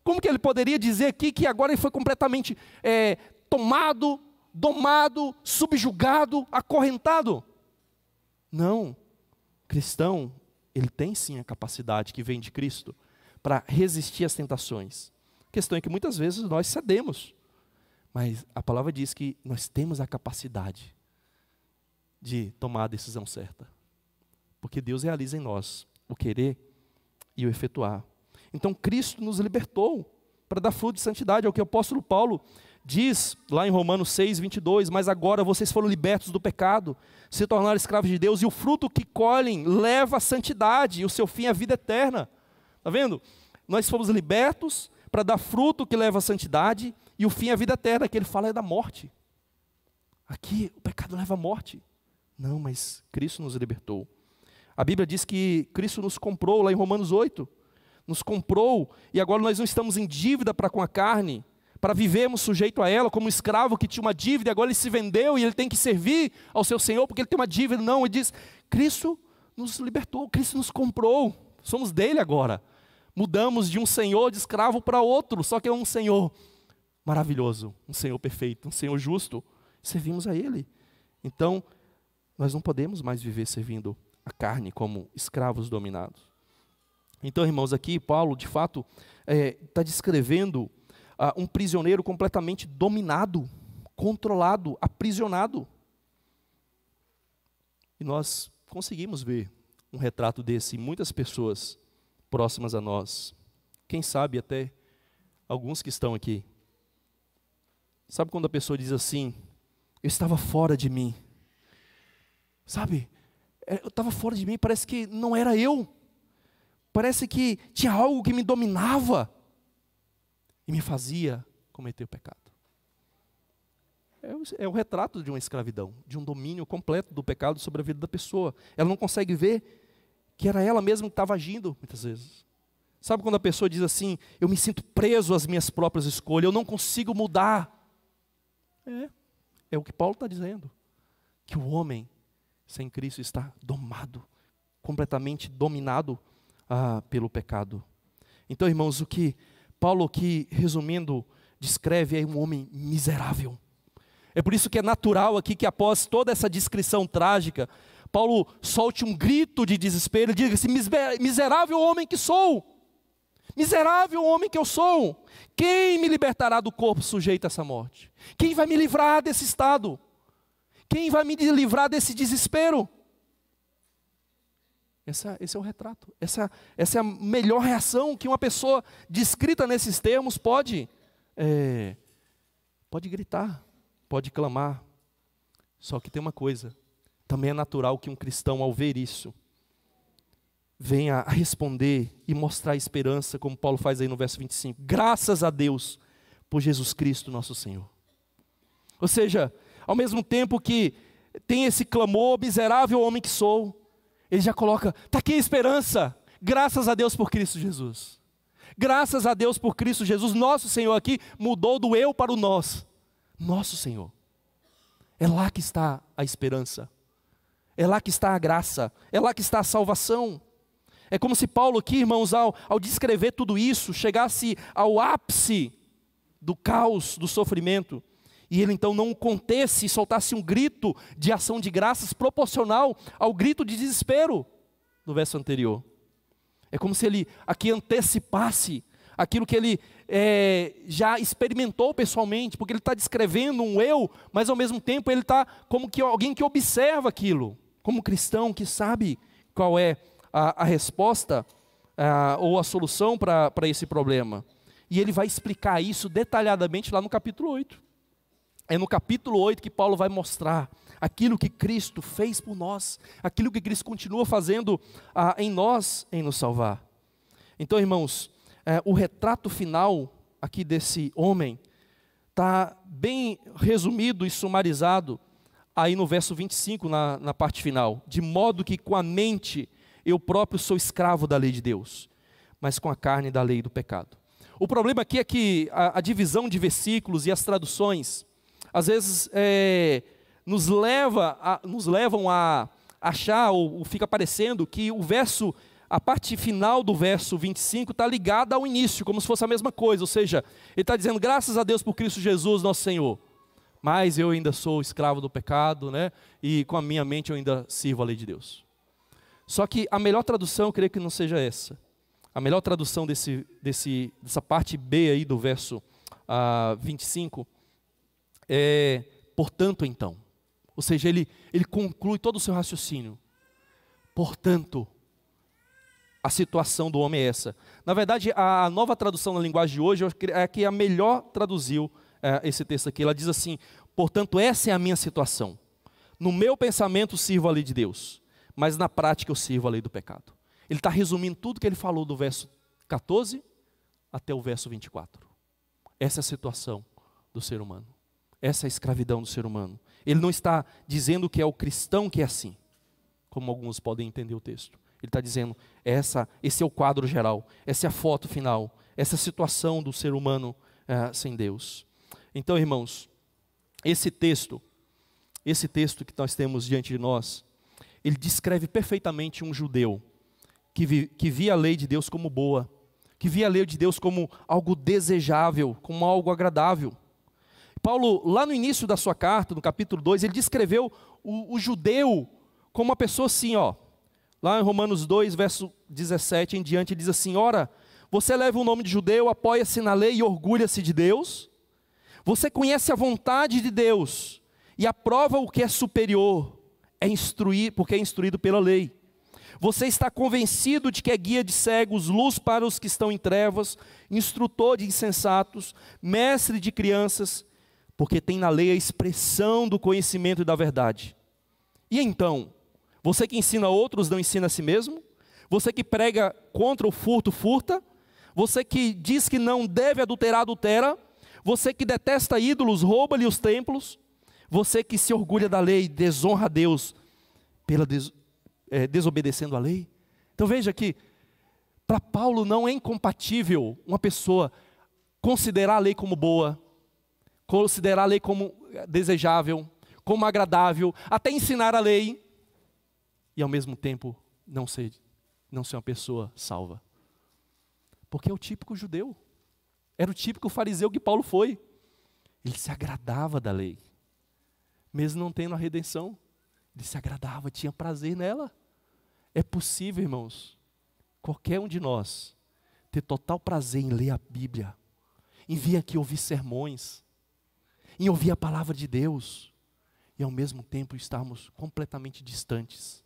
Speaker 1: Como que ele poderia dizer aqui que agora ele foi completamente é, tomado, domado, subjugado, acorrentado? Não. Cristão, ele tem sim a capacidade que vem de Cristo para resistir às tentações. A questão é que muitas vezes nós cedemos. Mas a palavra diz que nós temos a capacidade de tomar a decisão certa. Porque Deus realiza em nós o querer e o efetuar. Então Cristo nos libertou para dar fruto de santidade, é o que o apóstolo Paulo diz lá em Romanos 6, 22, mas agora vocês foram libertos do pecado, se tornaram escravos de Deus, e o fruto que colhem leva à santidade, e o seu fim é a vida eterna. Está vendo? Nós fomos libertos para dar fruto que leva à santidade, e o fim é a vida eterna, que ele fala é da morte. Aqui o pecado leva à morte. Não, mas Cristo nos libertou. A Bíblia diz que Cristo nos comprou, lá em Romanos 8, nos comprou, e agora nós não estamos em dívida para com a carne, para vivermos sujeito a ela, como um escravo que tinha uma dívida, agora ele se vendeu e ele tem que servir ao seu Senhor porque ele tem uma dívida. Não, ele diz: Cristo nos libertou, Cristo nos comprou, somos dele agora. Mudamos de um Senhor de escravo para outro, só que é um Senhor maravilhoso, um Senhor perfeito, um Senhor justo. Servimos a Ele. Então, nós não podemos mais viver servindo a carne como escravos dominados. Então, irmãos, aqui Paulo, de fato, está é, tá descrevendo uh, um prisioneiro completamente dominado, controlado, aprisionado. E nós conseguimos ver um retrato desse em muitas pessoas próximas a nós. Quem sabe até alguns que estão aqui. Sabe quando a pessoa diz assim: Eu estava fora de mim. Sabe? É, eu estava fora de mim, parece que não era eu. Parece que tinha algo que me dominava e me fazia cometer o pecado. É o, é o retrato de uma escravidão, de um domínio completo do pecado sobre a vida da pessoa. Ela não consegue ver que era ela mesma que estava agindo, muitas vezes. Sabe quando a pessoa diz assim: Eu me sinto preso às minhas próprias escolhas, eu não consigo mudar. É, é o que Paulo está dizendo. Que o homem sem Cristo está domado, completamente dominado ah, pelo pecado. Então, irmãos, o que Paulo aqui, resumindo, descreve aí um homem miserável. É por isso que é natural aqui que após toda essa descrição trágica, Paulo solte um grito de desespero e diga assim: miserável homem que sou! Miserável homem que eu sou! Quem me libertará do corpo sujeito a essa morte? Quem vai me livrar desse estado? Quem vai me livrar desse desespero? Essa, esse é o retrato. Essa, essa é a melhor reação que uma pessoa descrita nesses termos pode, é, pode gritar, pode clamar. Só que tem uma coisa: também é natural que um cristão, ao ver isso, venha a responder e mostrar esperança, como Paulo faz aí no verso 25. Graças a Deus por Jesus Cristo, nosso Senhor. Ou seja, ao mesmo tempo que tem esse clamor, miserável homem que sou, ele já coloca, está aqui a esperança, graças a Deus por Cristo Jesus. Graças a Deus por Cristo Jesus, nosso Senhor aqui mudou do eu para o nós. Nosso Senhor. É lá que está a esperança. É lá que está a graça. É lá que está a salvação. É como se Paulo aqui, irmãos, ao, ao descrever tudo isso, chegasse ao ápice do caos, do sofrimento, e ele então não contesse e soltasse um grito de ação de graças proporcional ao grito de desespero do verso anterior. É como se ele aqui antecipasse aquilo que ele é, já experimentou pessoalmente, porque ele está descrevendo um eu, mas ao mesmo tempo ele está como que alguém que observa aquilo, como cristão que sabe qual é a, a resposta a, ou a solução para esse problema. E ele vai explicar isso detalhadamente lá no capítulo 8. É no capítulo 8 que Paulo vai mostrar aquilo que Cristo fez por nós, aquilo que Cristo continua fazendo ah, em nós, em nos salvar. Então, irmãos, é, o retrato final aqui desse homem está bem resumido e sumarizado aí no verso 25, na, na parte final. De modo que com a mente eu próprio sou escravo da lei de Deus, mas com a carne da lei do pecado. O problema aqui é que a, a divisão de versículos e as traduções, às vezes, é, nos, leva a, nos levam a achar, ou, ou fica parecendo, que o verso, a parte final do verso 25 está ligada ao início, como se fosse a mesma coisa, ou seja, ele está dizendo, graças a Deus por Cristo Jesus, nosso Senhor, mas eu ainda sou escravo do pecado, né? e com a minha mente eu ainda sirvo a lei de Deus. Só que a melhor tradução, eu creio que não seja essa. A melhor tradução desse, desse, dessa parte B aí do verso uh, ah, 25 é, portanto, então. Ou seja, ele, ele conclui todo o seu raciocínio. Portanto, a situação do homem é essa. Na verdade, a nova tradução na linguagem de hoje é a que a melhor traduziu é, esse texto aqui. Ela diz assim: portanto, essa é a minha situação. No meu pensamento sirvo a lei de Deus, mas na prática eu sirvo a lei do pecado. Ele está resumindo tudo que ele falou do verso 14 até o verso 24. Essa é a situação do ser humano. Essa é a escravidão do ser humano. Ele não está dizendo que é o cristão que é assim, como alguns podem entender o texto. Ele está dizendo, essa, esse é o quadro geral, essa é a foto final, essa é a situação do ser humano é, sem Deus. Então, irmãos, esse texto, esse texto que nós temos diante de nós, ele descreve perfeitamente um judeu que, vi, que via a lei de Deus como boa, que via a lei de Deus como algo desejável, como algo agradável. Paulo, lá no início da sua carta, no capítulo 2, ele descreveu o, o judeu como uma pessoa assim, ó. Lá em Romanos 2, verso 17 em diante, ele diz assim: Ora, você leva o nome de judeu, apoia-se na lei e orgulha-se de Deus. Você conhece a vontade de Deus e aprova o que é superior, é instruir, porque é instruído pela lei. Você está convencido de que é guia de cegos, luz para os que estão em trevas, instrutor de insensatos, mestre de crianças, porque tem na lei a expressão do conhecimento e da verdade. E então, você que ensina outros não ensina a si mesmo? Você que prega contra o furto, furta? Você que diz que não deve adulterar, adultera? Você que detesta ídolos, rouba-lhe os templos? Você que se orgulha da lei, desonra a Deus pela des é, desobedecendo a lei. Então veja que, para Paulo não é incompatível uma pessoa considerar a lei como boa, considerar a lei como desejável, como agradável, até ensinar a lei, e ao mesmo tempo não ser, não ser uma pessoa salva. Porque é o típico judeu, era o típico fariseu que Paulo foi. Ele se agradava da lei, mesmo não tendo a redenção. Ele se agradava, tinha prazer nela. É possível, irmãos, qualquer um de nós ter total prazer em ler a Bíblia, em vir aqui ouvir sermões, em ouvir a palavra de Deus, e ao mesmo tempo estarmos completamente distantes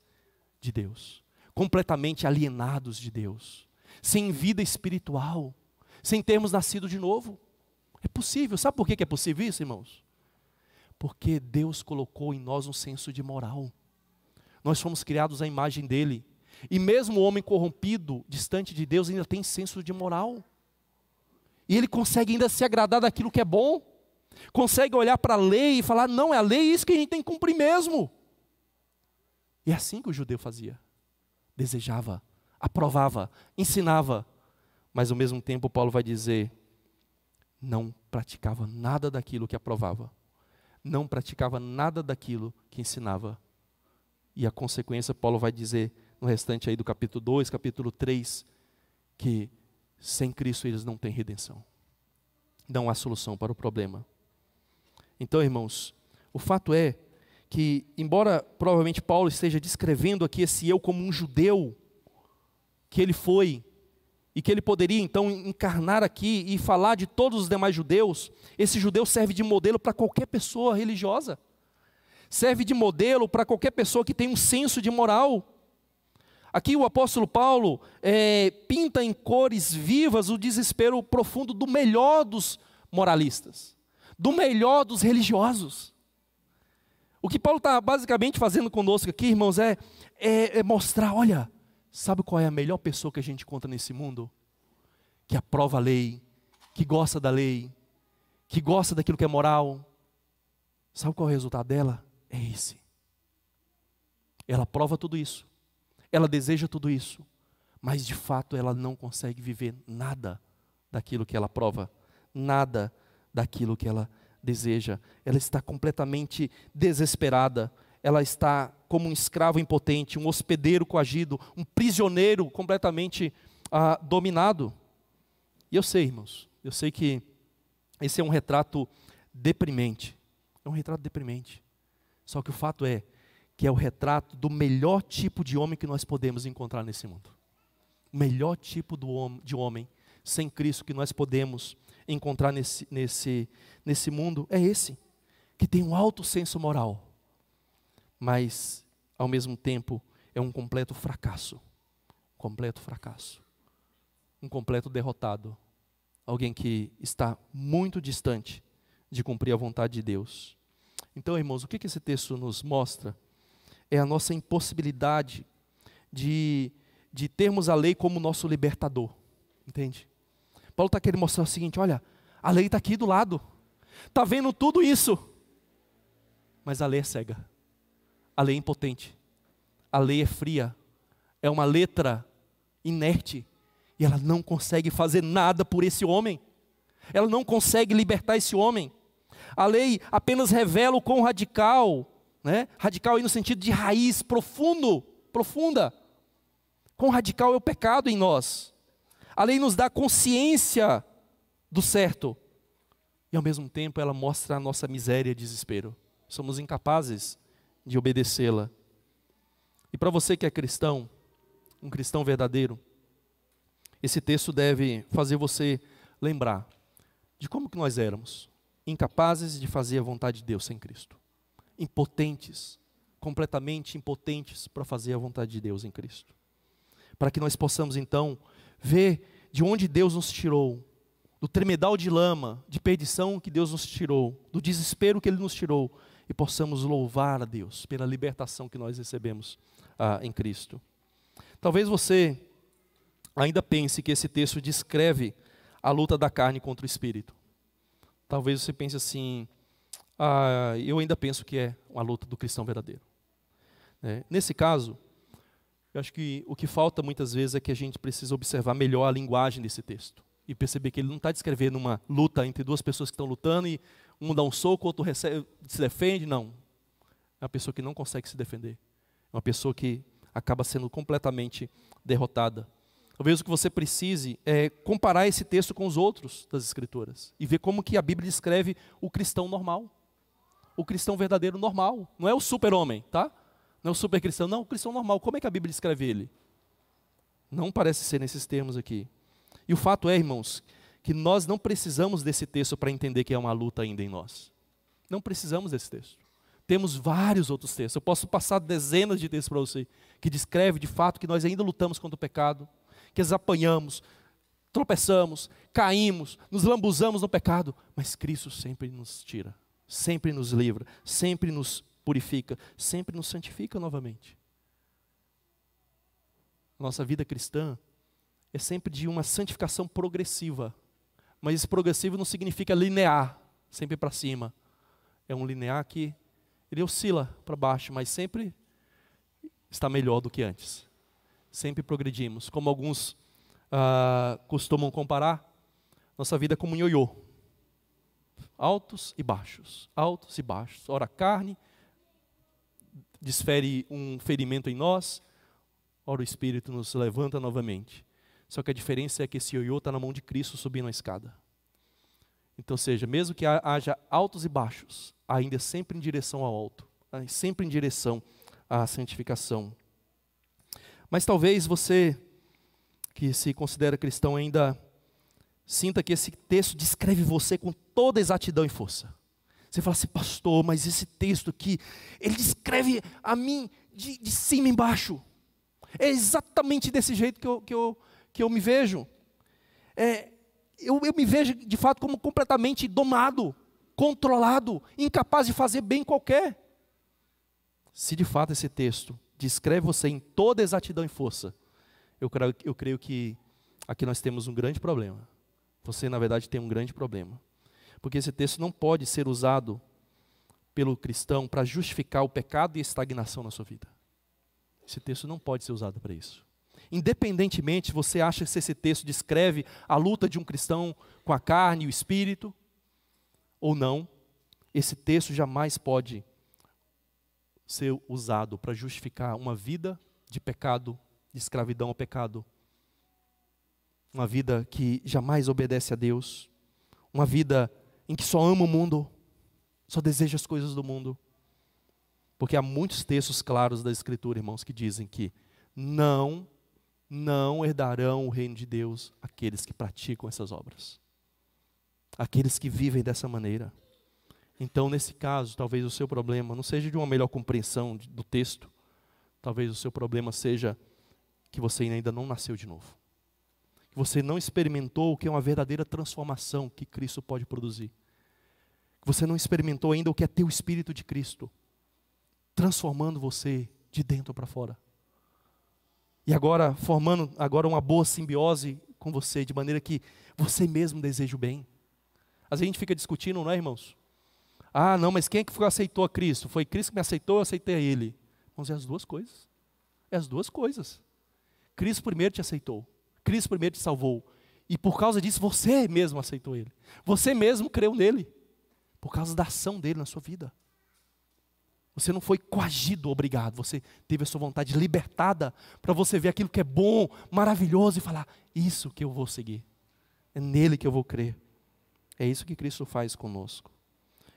Speaker 1: de Deus, completamente alienados de Deus, sem vida espiritual, sem termos nascido de novo. É possível, sabe por que é possível isso, irmãos? Porque Deus colocou em nós um senso de moral. Nós fomos criados à imagem dele. E mesmo o homem corrompido, distante de Deus, ainda tem senso de moral. E ele consegue ainda se agradar daquilo que é bom. Consegue olhar para a lei e falar: não, é a lei é isso que a gente tem que cumprir mesmo. E é assim que o judeu fazia. Desejava, aprovava, ensinava. Mas ao mesmo tempo, Paulo vai dizer: não praticava nada daquilo que aprovava não praticava nada daquilo que ensinava. E a consequência, Paulo vai dizer no restante aí do capítulo 2, capítulo 3, que sem Cristo eles não têm redenção. Não há solução para o problema. Então, irmãos, o fato é que, embora provavelmente Paulo esteja descrevendo aqui esse eu como um judeu, que ele foi, e que ele poderia então encarnar aqui e falar de todos os demais judeus, esse judeu serve de modelo para qualquer pessoa religiosa, serve de modelo para qualquer pessoa que tem um senso de moral. Aqui o apóstolo Paulo é, pinta em cores vivas o desespero profundo do melhor dos moralistas, do melhor dos religiosos. O que Paulo está basicamente fazendo conosco aqui, irmãos, é, é, é mostrar: olha, sabe qual é a melhor pessoa que a gente encontra nesse mundo? Que aprova a lei, que gosta da lei, que gosta daquilo que é moral. Sabe qual é o resultado dela? É esse. Ela prova tudo isso ela deseja tudo isso, mas de fato ela não consegue viver nada daquilo que ela prova, nada daquilo que ela deseja. Ela está completamente desesperada, ela está como um escravo impotente, um hospedeiro coagido, um prisioneiro completamente ah, dominado. E eu sei, irmãos, eu sei que esse é um retrato deprimente. É um retrato deprimente. Só que o fato é que é o retrato do melhor tipo de homem que nós podemos encontrar nesse mundo. O melhor tipo de homem sem Cristo que nós podemos encontrar nesse, nesse, nesse mundo é esse, que tem um alto senso moral, mas, ao mesmo tempo, é um completo fracasso. Completo fracasso. Um completo derrotado. Alguém que está muito distante de cumprir a vontade de Deus. Então, irmãos, o que esse texto nos mostra? é a nossa impossibilidade de, de termos a lei como nosso libertador. Entende? Paulo está querendo mostrar o seguinte: olha, a lei está aqui do lado, está vendo tudo isso, mas a lei é cega, a lei é impotente, a lei é fria, é uma letra inerte, e ela não consegue fazer nada por esse homem, ela não consegue libertar esse homem. A lei apenas revela o quão radical né? Radical aí no sentido de raiz, profundo, profunda. Quão radical é o pecado em nós. A lei nos dá consciência do certo. E ao mesmo tempo ela mostra a nossa miséria e desespero. Somos incapazes de obedecê-la. E para você que é cristão, um cristão verdadeiro, esse texto deve fazer você lembrar de como que nós éramos, incapazes de fazer a vontade de Deus sem Cristo impotentes, completamente impotentes para fazer a vontade de Deus em Cristo. Para que nós possamos então ver de onde Deus nos tirou, do tremedal de lama, de perdição que Deus nos tirou, do desespero que Ele nos tirou, e possamos louvar a Deus pela libertação que nós recebemos ah, em Cristo. Talvez você ainda pense que esse texto descreve a luta da carne contra o espírito. Talvez você pense assim, ah, eu ainda penso que é uma luta do cristão verdadeiro. É, nesse caso, eu acho que o que falta muitas vezes é que a gente precisa observar melhor a linguagem desse texto e perceber que ele não está descrevendo uma luta entre duas pessoas que estão lutando e um dá um soco, o outro recebe, se defende. Não. É uma pessoa que não consegue se defender. É uma pessoa que acaba sendo completamente derrotada. Talvez o que você precise é comparar esse texto com os outros das Escrituras e ver como que a Bíblia descreve o cristão normal o cristão verdadeiro normal. Não é o super-homem, tá? Não é o super cristão, não, o cristão normal. Como é que a Bíblia descreve ele? Não parece ser nesses termos aqui. E o fato é, irmãos, que nós não precisamos desse texto para entender que é uma luta ainda em nós. Não precisamos desse texto. Temos vários outros textos. Eu posso passar dezenas de textos para você que descreve de fato que nós ainda lutamos contra o pecado, que as apanhamos, tropeçamos, caímos, nos lambuzamos no pecado, mas Cristo sempre nos tira sempre nos livra, sempre nos purifica, sempre nos santifica novamente. Nossa vida cristã é sempre de uma santificação progressiva. Mas esse progressivo não significa linear, sempre para cima. É um linear que ele oscila para baixo, mas sempre está melhor do que antes. Sempre progredimos. Como alguns ah, costumam comparar, nossa vida é como um ioiô altos e baixos, altos e baixos. Ora, carne desfere um ferimento em nós, ora, o Espírito nos levanta novamente. Só que a diferença é que esse ioiô está na mão de Cristo subindo a escada. Então, seja, mesmo que haja altos e baixos, ainda é sempre em direção ao alto, é sempre em direção à santificação. Mas talvez você, que se considera cristão, ainda sinta que esse texto descreve você com toda exatidão e força. Você fala assim, pastor, mas esse texto aqui, ele descreve a mim de, de cima embaixo. É exatamente desse jeito que eu, que eu, que eu me vejo. É, eu, eu me vejo, de fato, como completamente domado, controlado, incapaz de fazer bem qualquer. Se de fato esse texto descreve você em toda exatidão e força, eu creio, eu creio que aqui nós temos um grande problema. Você, na verdade, tem um grande problema. Porque esse texto não pode ser usado pelo cristão para justificar o pecado e a estagnação na sua vida. Esse texto não pode ser usado para isso. Independentemente, você acha que esse texto descreve a luta de um cristão com a carne e o espírito, ou não, esse texto jamais pode ser usado para justificar uma vida de pecado, de escravidão ao pecado, uma vida que jamais obedece a Deus, uma vida em que só ama o mundo, só deseja as coisas do mundo. Porque há muitos textos claros da Escritura, irmãos, que dizem que não, não herdarão o reino de Deus aqueles que praticam essas obras, aqueles que vivem dessa maneira. Então, nesse caso, talvez o seu problema não seja de uma melhor compreensão do texto, talvez o seu problema seja que você ainda não nasceu de novo que você não experimentou o que é uma verdadeira transformação que Cristo pode produzir. Que você não experimentou ainda o que é ter o Espírito de Cristo, transformando você de dentro para fora. E agora formando agora uma boa simbiose com você, de maneira que você mesmo deseja o bem. Às vezes a gente fica discutindo, não é, irmãos? Ah, não, mas quem é que aceitou a Cristo? Foi Cristo que me aceitou, eu aceitei a Ele. Irmãos, é as duas coisas. É as duas coisas. Cristo primeiro te aceitou. Cristo primeiro te salvou. E por causa disso você mesmo aceitou Ele. Você mesmo creu nele. Por causa da ação dele na sua vida. Você não foi coagido, obrigado. Você teve a sua vontade libertada para você ver aquilo que é bom, maravilhoso e falar: Isso que eu vou seguir. É nele que eu vou crer. É isso que Cristo faz conosco.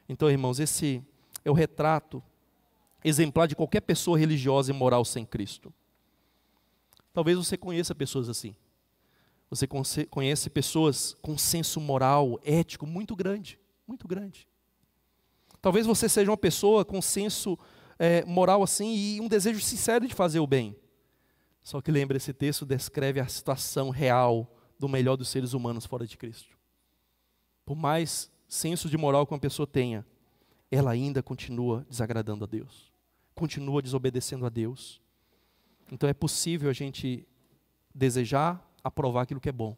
Speaker 1: Então, irmãos, esse é o retrato exemplar de qualquer pessoa religiosa e moral sem Cristo. Talvez você conheça pessoas assim. Você conhece pessoas com senso moral, ético muito grande, muito grande. Talvez você seja uma pessoa com senso é, moral assim e um desejo sincero de fazer o bem. Só que lembra, esse texto descreve a situação real do melhor dos seres humanos fora de Cristo. Por mais senso de moral que uma pessoa tenha, ela ainda continua desagradando a Deus, continua desobedecendo a Deus. Então é possível a gente desejar aprovar aquilo que é bom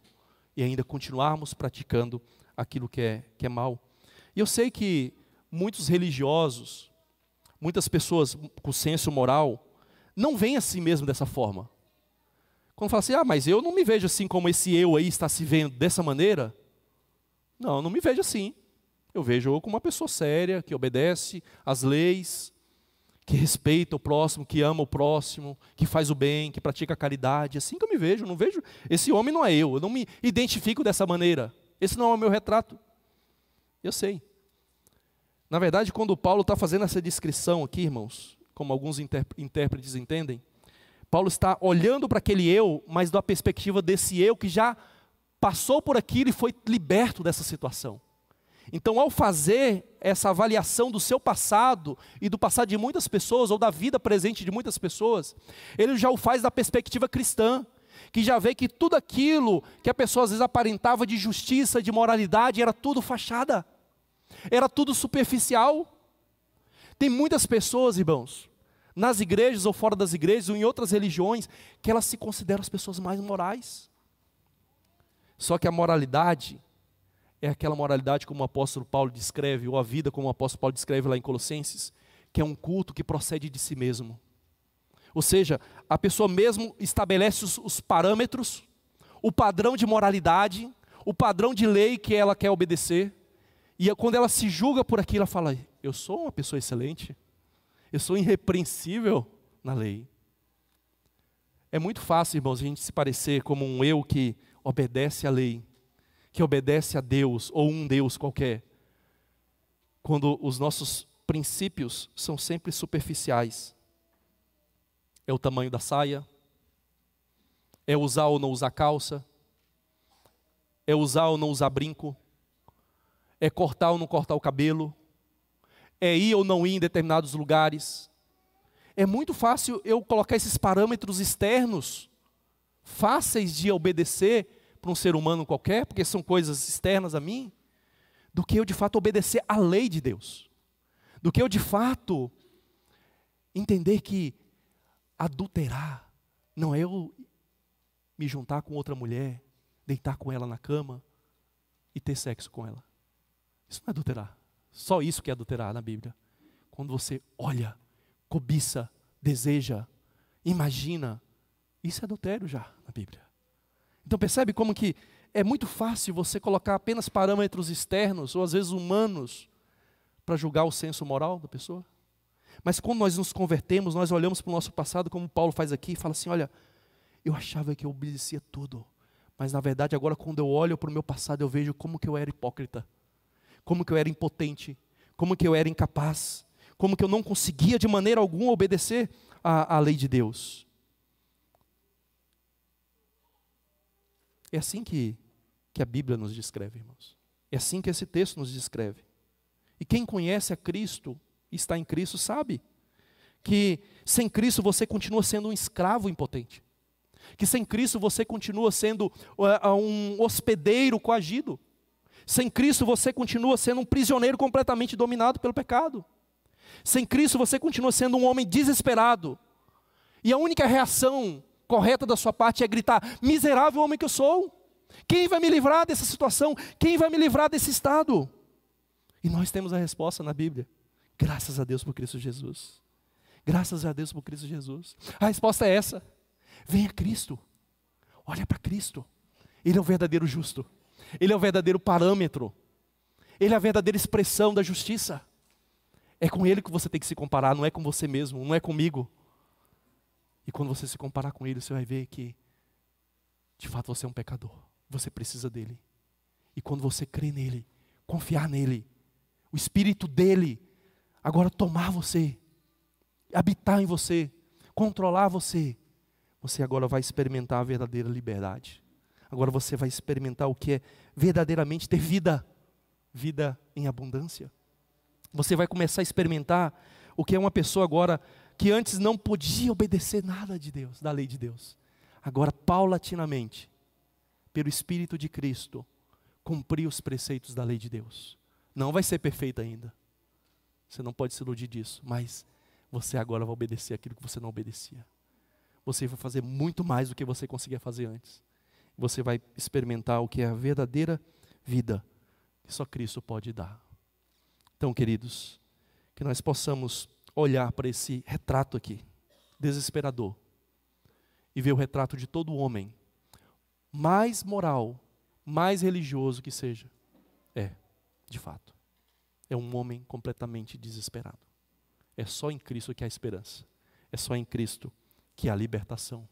Speaker 1: e ainda continuarmos praticando aquilo que é, que é mal. E eu sei que muitos religiosos, muitas pessoas com senso moral, não veem a si mesmo dessa forma. Quando fala assim, ah, mas eu não me vejo assim como esse eu aí está se vendo dessa maneira. Não, não me vejo assim. Eu vejo eu como uma pessoa séria, que obedece às leis, que respeita o próximo, que ama o próximo, que faz o bem, que pratica a caridade. É assim que eu me vejo. Eu não vejo. Esse homem não é eu. Eu não me identifico dessa maneira. Esse não é o meu retrato. Eu sei. Na verdade, quando Paulo está fazendo essa descrição aqui, irmãos, como alguns intérpretes entendem, Paulo está olhando para aquele eu, mas da perspectiva desse eu que já passou por aquilo e foi liberto dessa situação. Então, ao fazer essa avaliação do seu passado e do passado de muitas pessoas, ou da vida presente de muitas pessoas, ele já o faz da perspectiva cristã, que já vê que tudo aquilo que a pessoa às vezes aparentava de justiça, de moralidade, era tudo fachada, era tudo superficial. Tem muitas pessoas, irmãos, nas igrejas ou fora das igrejas, ou em outras religiões, que elas se consideram as pessoas mais morais. Só que a moralidade é aquela moralidade como o apóstolo Paulo descreve, ou a vida como o apóstolo Paulo descreve lá em Colossenses, que é um culto que procede de si mesmo. Ou seja, a pessoa mesmo estabelece os, os parâmetros, o padrão de moralidade, o padrão de lei que ela quer obedecer, e quando ela se julga por aquilo, ela fala: Eu sou uma pessoa excelente, eu sou irrepreensível na lei. É muito fácil, irmãos, a gente se parecer como um eu que obedece à lei, que obedece a Deus ou um Deus qualquer, quando os nossos princípios são sempre superficiais. É o tamanho da saia, é usar ou não usar calça, é usar ou não usar brinco, é cortar ou não cortar o cabelo, é ir ou não ir em determinados lugares, É muito fácil eu colocar esses parâmetros externos, fáceis de obedecer para um ser humano qualquer, porque são coisas externas a mim, do que eu de fato obedecer à lei de Deus. Do que eu de fato entender que adulterar não é eu me juntar com outra mulher, deitar com ela na cama e ter sexo com ela. Isso não é adulterar. Só isso que é adulterar na Bíblia. Quando você olha, cobiça, deseja, imagina, isso é adultério já na Bíblia. Então percebe como que é muito fácil você colocar apenas parâmetros externos ou às vezes humanos para julgar o senso moral da pessoa? Mas quando nós nos convertemos, nós olhamos para o nosso passado, como Paulo faz aqui, e fala assim: olha, eu achava que eu obedecia tudo, mas na verdade agora quando eu olho para o meu passado, eu vejo como que eu era hipócrita, como que eu era impotente, como que eu era incapaz, como que eu não conseguia de maneira alguma obedecer à, à lei de Deus. É assim que, que a Bíblia nos descreve, irmãos. É assim que esse texto nos descreve. E quem conhece a Cristo, está em Cristo, sabe que sem Cristo você continua sendo um escravo impotente. Que sem Cristo você continua sendo uh, um hospedeiro coagido. Sem Cristo você continua sendo um prisioneiro completamente dominado pelo pecado. Sem Cristo você continua sendo um homem desesperado. E a única reação correta da sua parte é gritar: miserável homem que eu sou. Quem vai me livrar dessa situação? Quem vai me livrar desse estado? E nós temos a resposta na Bíblia. Graças a Deus por Cristo Jesus. Graças a Deus por Cristo Jesus. A resposta é essa: venha Cristo. Olha para Cristo. Ele é o verdadeiro justo. Ele é o verdadeiro parâmetro. Ele é a verdadeira expressão da justiça. É com Ele que você tem que se comparar, não é com você mesmo, não é comigo. E quando você se comparar com Ele, você vai ver que, de fato, você é um pecador. Você precisa dele. E quando você crê nele, confiar nele, o Espírito dele agora tomar você, habitar em você, controlar você, você agora vai experimentar a verdadeira liberdade. Agora você vai experimentar o que é verdadeiramente ter vida, vida em abundância. Você vai começar a experimentar o que é uma pessoa agora que antes não podia obedecer nada de Deus, da lei de Deus. Agora, paulatinamente, pelo Espírito de Cristo, cumprir os preceitos da lei de Deus. Não vai ser perfeita ainda. Você não pode se iludir disso, mas você agora vai obedecer aquilo que você não obedecia. Você vai fazer muito mais do que você conseguia fazer antes. Você vai experimentar o que é a verdadeira vida que só Cristo pode dar. Então, queridos, que nós possamos olhar para esse retrato aqui, desesperador, e ver o retrato de todo homem, mais moral, mais religioso que seja. É, de fato é um homem completamente desesperado. É só em Cristo que há esperança. É só em Cristo que há libertação.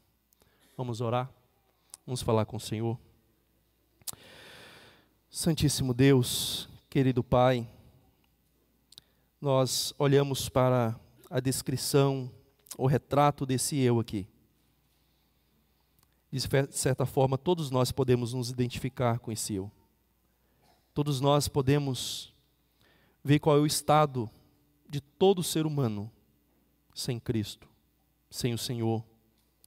Speaker 1: Vamos orar? Vamos falar com o Senhor. Santíssimo Deus, querido Pai, nós olhamos para a descrição, o retrato desse eu aqui. De certa forma, todos nós podemos nos identificar com esse eu. Todos nós podemos ver qual é o estado de todo ser humano sem Cristo, sem o Senhor,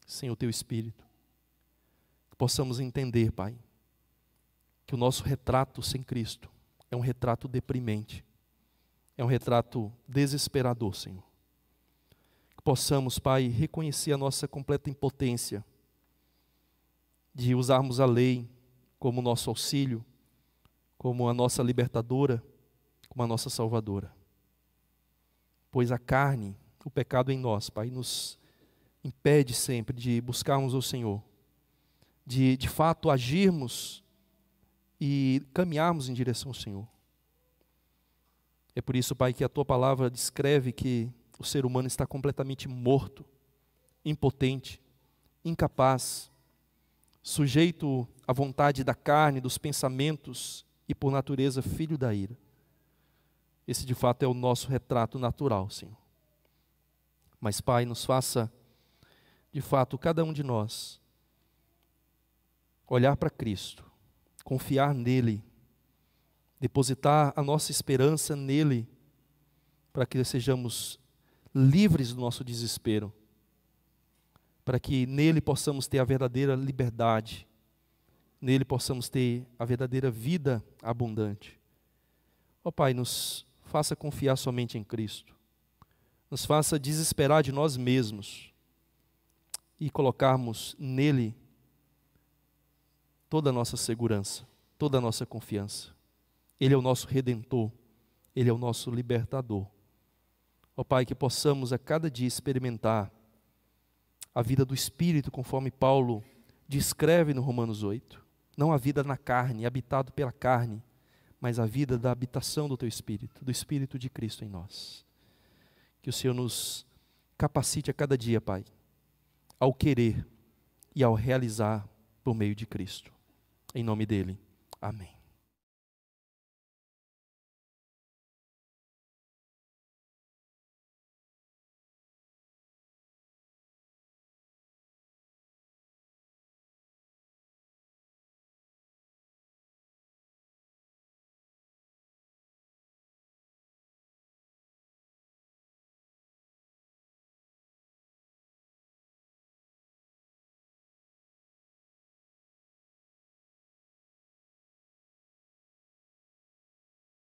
Speaker 1: sem o Teu Espírito. Possamos entender, Pai, que o nosso retrato sem Cristo é um retrato deprimente, é um retrato desesperador, Senhor. Que possamos, Pai, reconhecer a nossa completa impotência de usarmos a lei como nosso auxílio, como a nossa libertadora como a nossa salvadora. Pois a carne, o pecado em nós, Pai, nos impede sempre de buscarmos o Senhor, de de fato agirmos e caminharmos em direção ao Senhor. É por isso, Pai, que a tua palavra descreve que o ser humano está completamente morto, impotente, incapaz, sujeito à vontade da carne, dos pensamentos e, por natureza, filho da ira. Esse de fato é o nosso retrato natural, Senhor. Mas, Pai, nos faça, de fato, cada um de nós, olhar para Cristo, confiar nele, depositar a nossa esperança nele, para que sejamos livres do nosso desespero, para que nele possamos ter a verdadeira liberdade, nele possamos ter a verdadeira vida abundante. Ó oh, Pai, nos faça confiar somente em Cristo, nos faça desesperar de nós mesmos e colocarmos nele toda a nossa segurança, toda a nossa confiança. Ele é o nosso redentor, ele é o nosso libertador. Ó Pai, que possamos a cada dia experimentar a vida do Espírito, conforme Paulo descreve no Romanos 8. Não a vida na carne, habitado pela carne, mas a vida da habitação do Teu Espírito, do Espírito de Cristo em nós. Que o Senhor nos capacite a cada dia, Pai, ao querer e ao realizar por meio de Cristo. Em nome dele. Amém.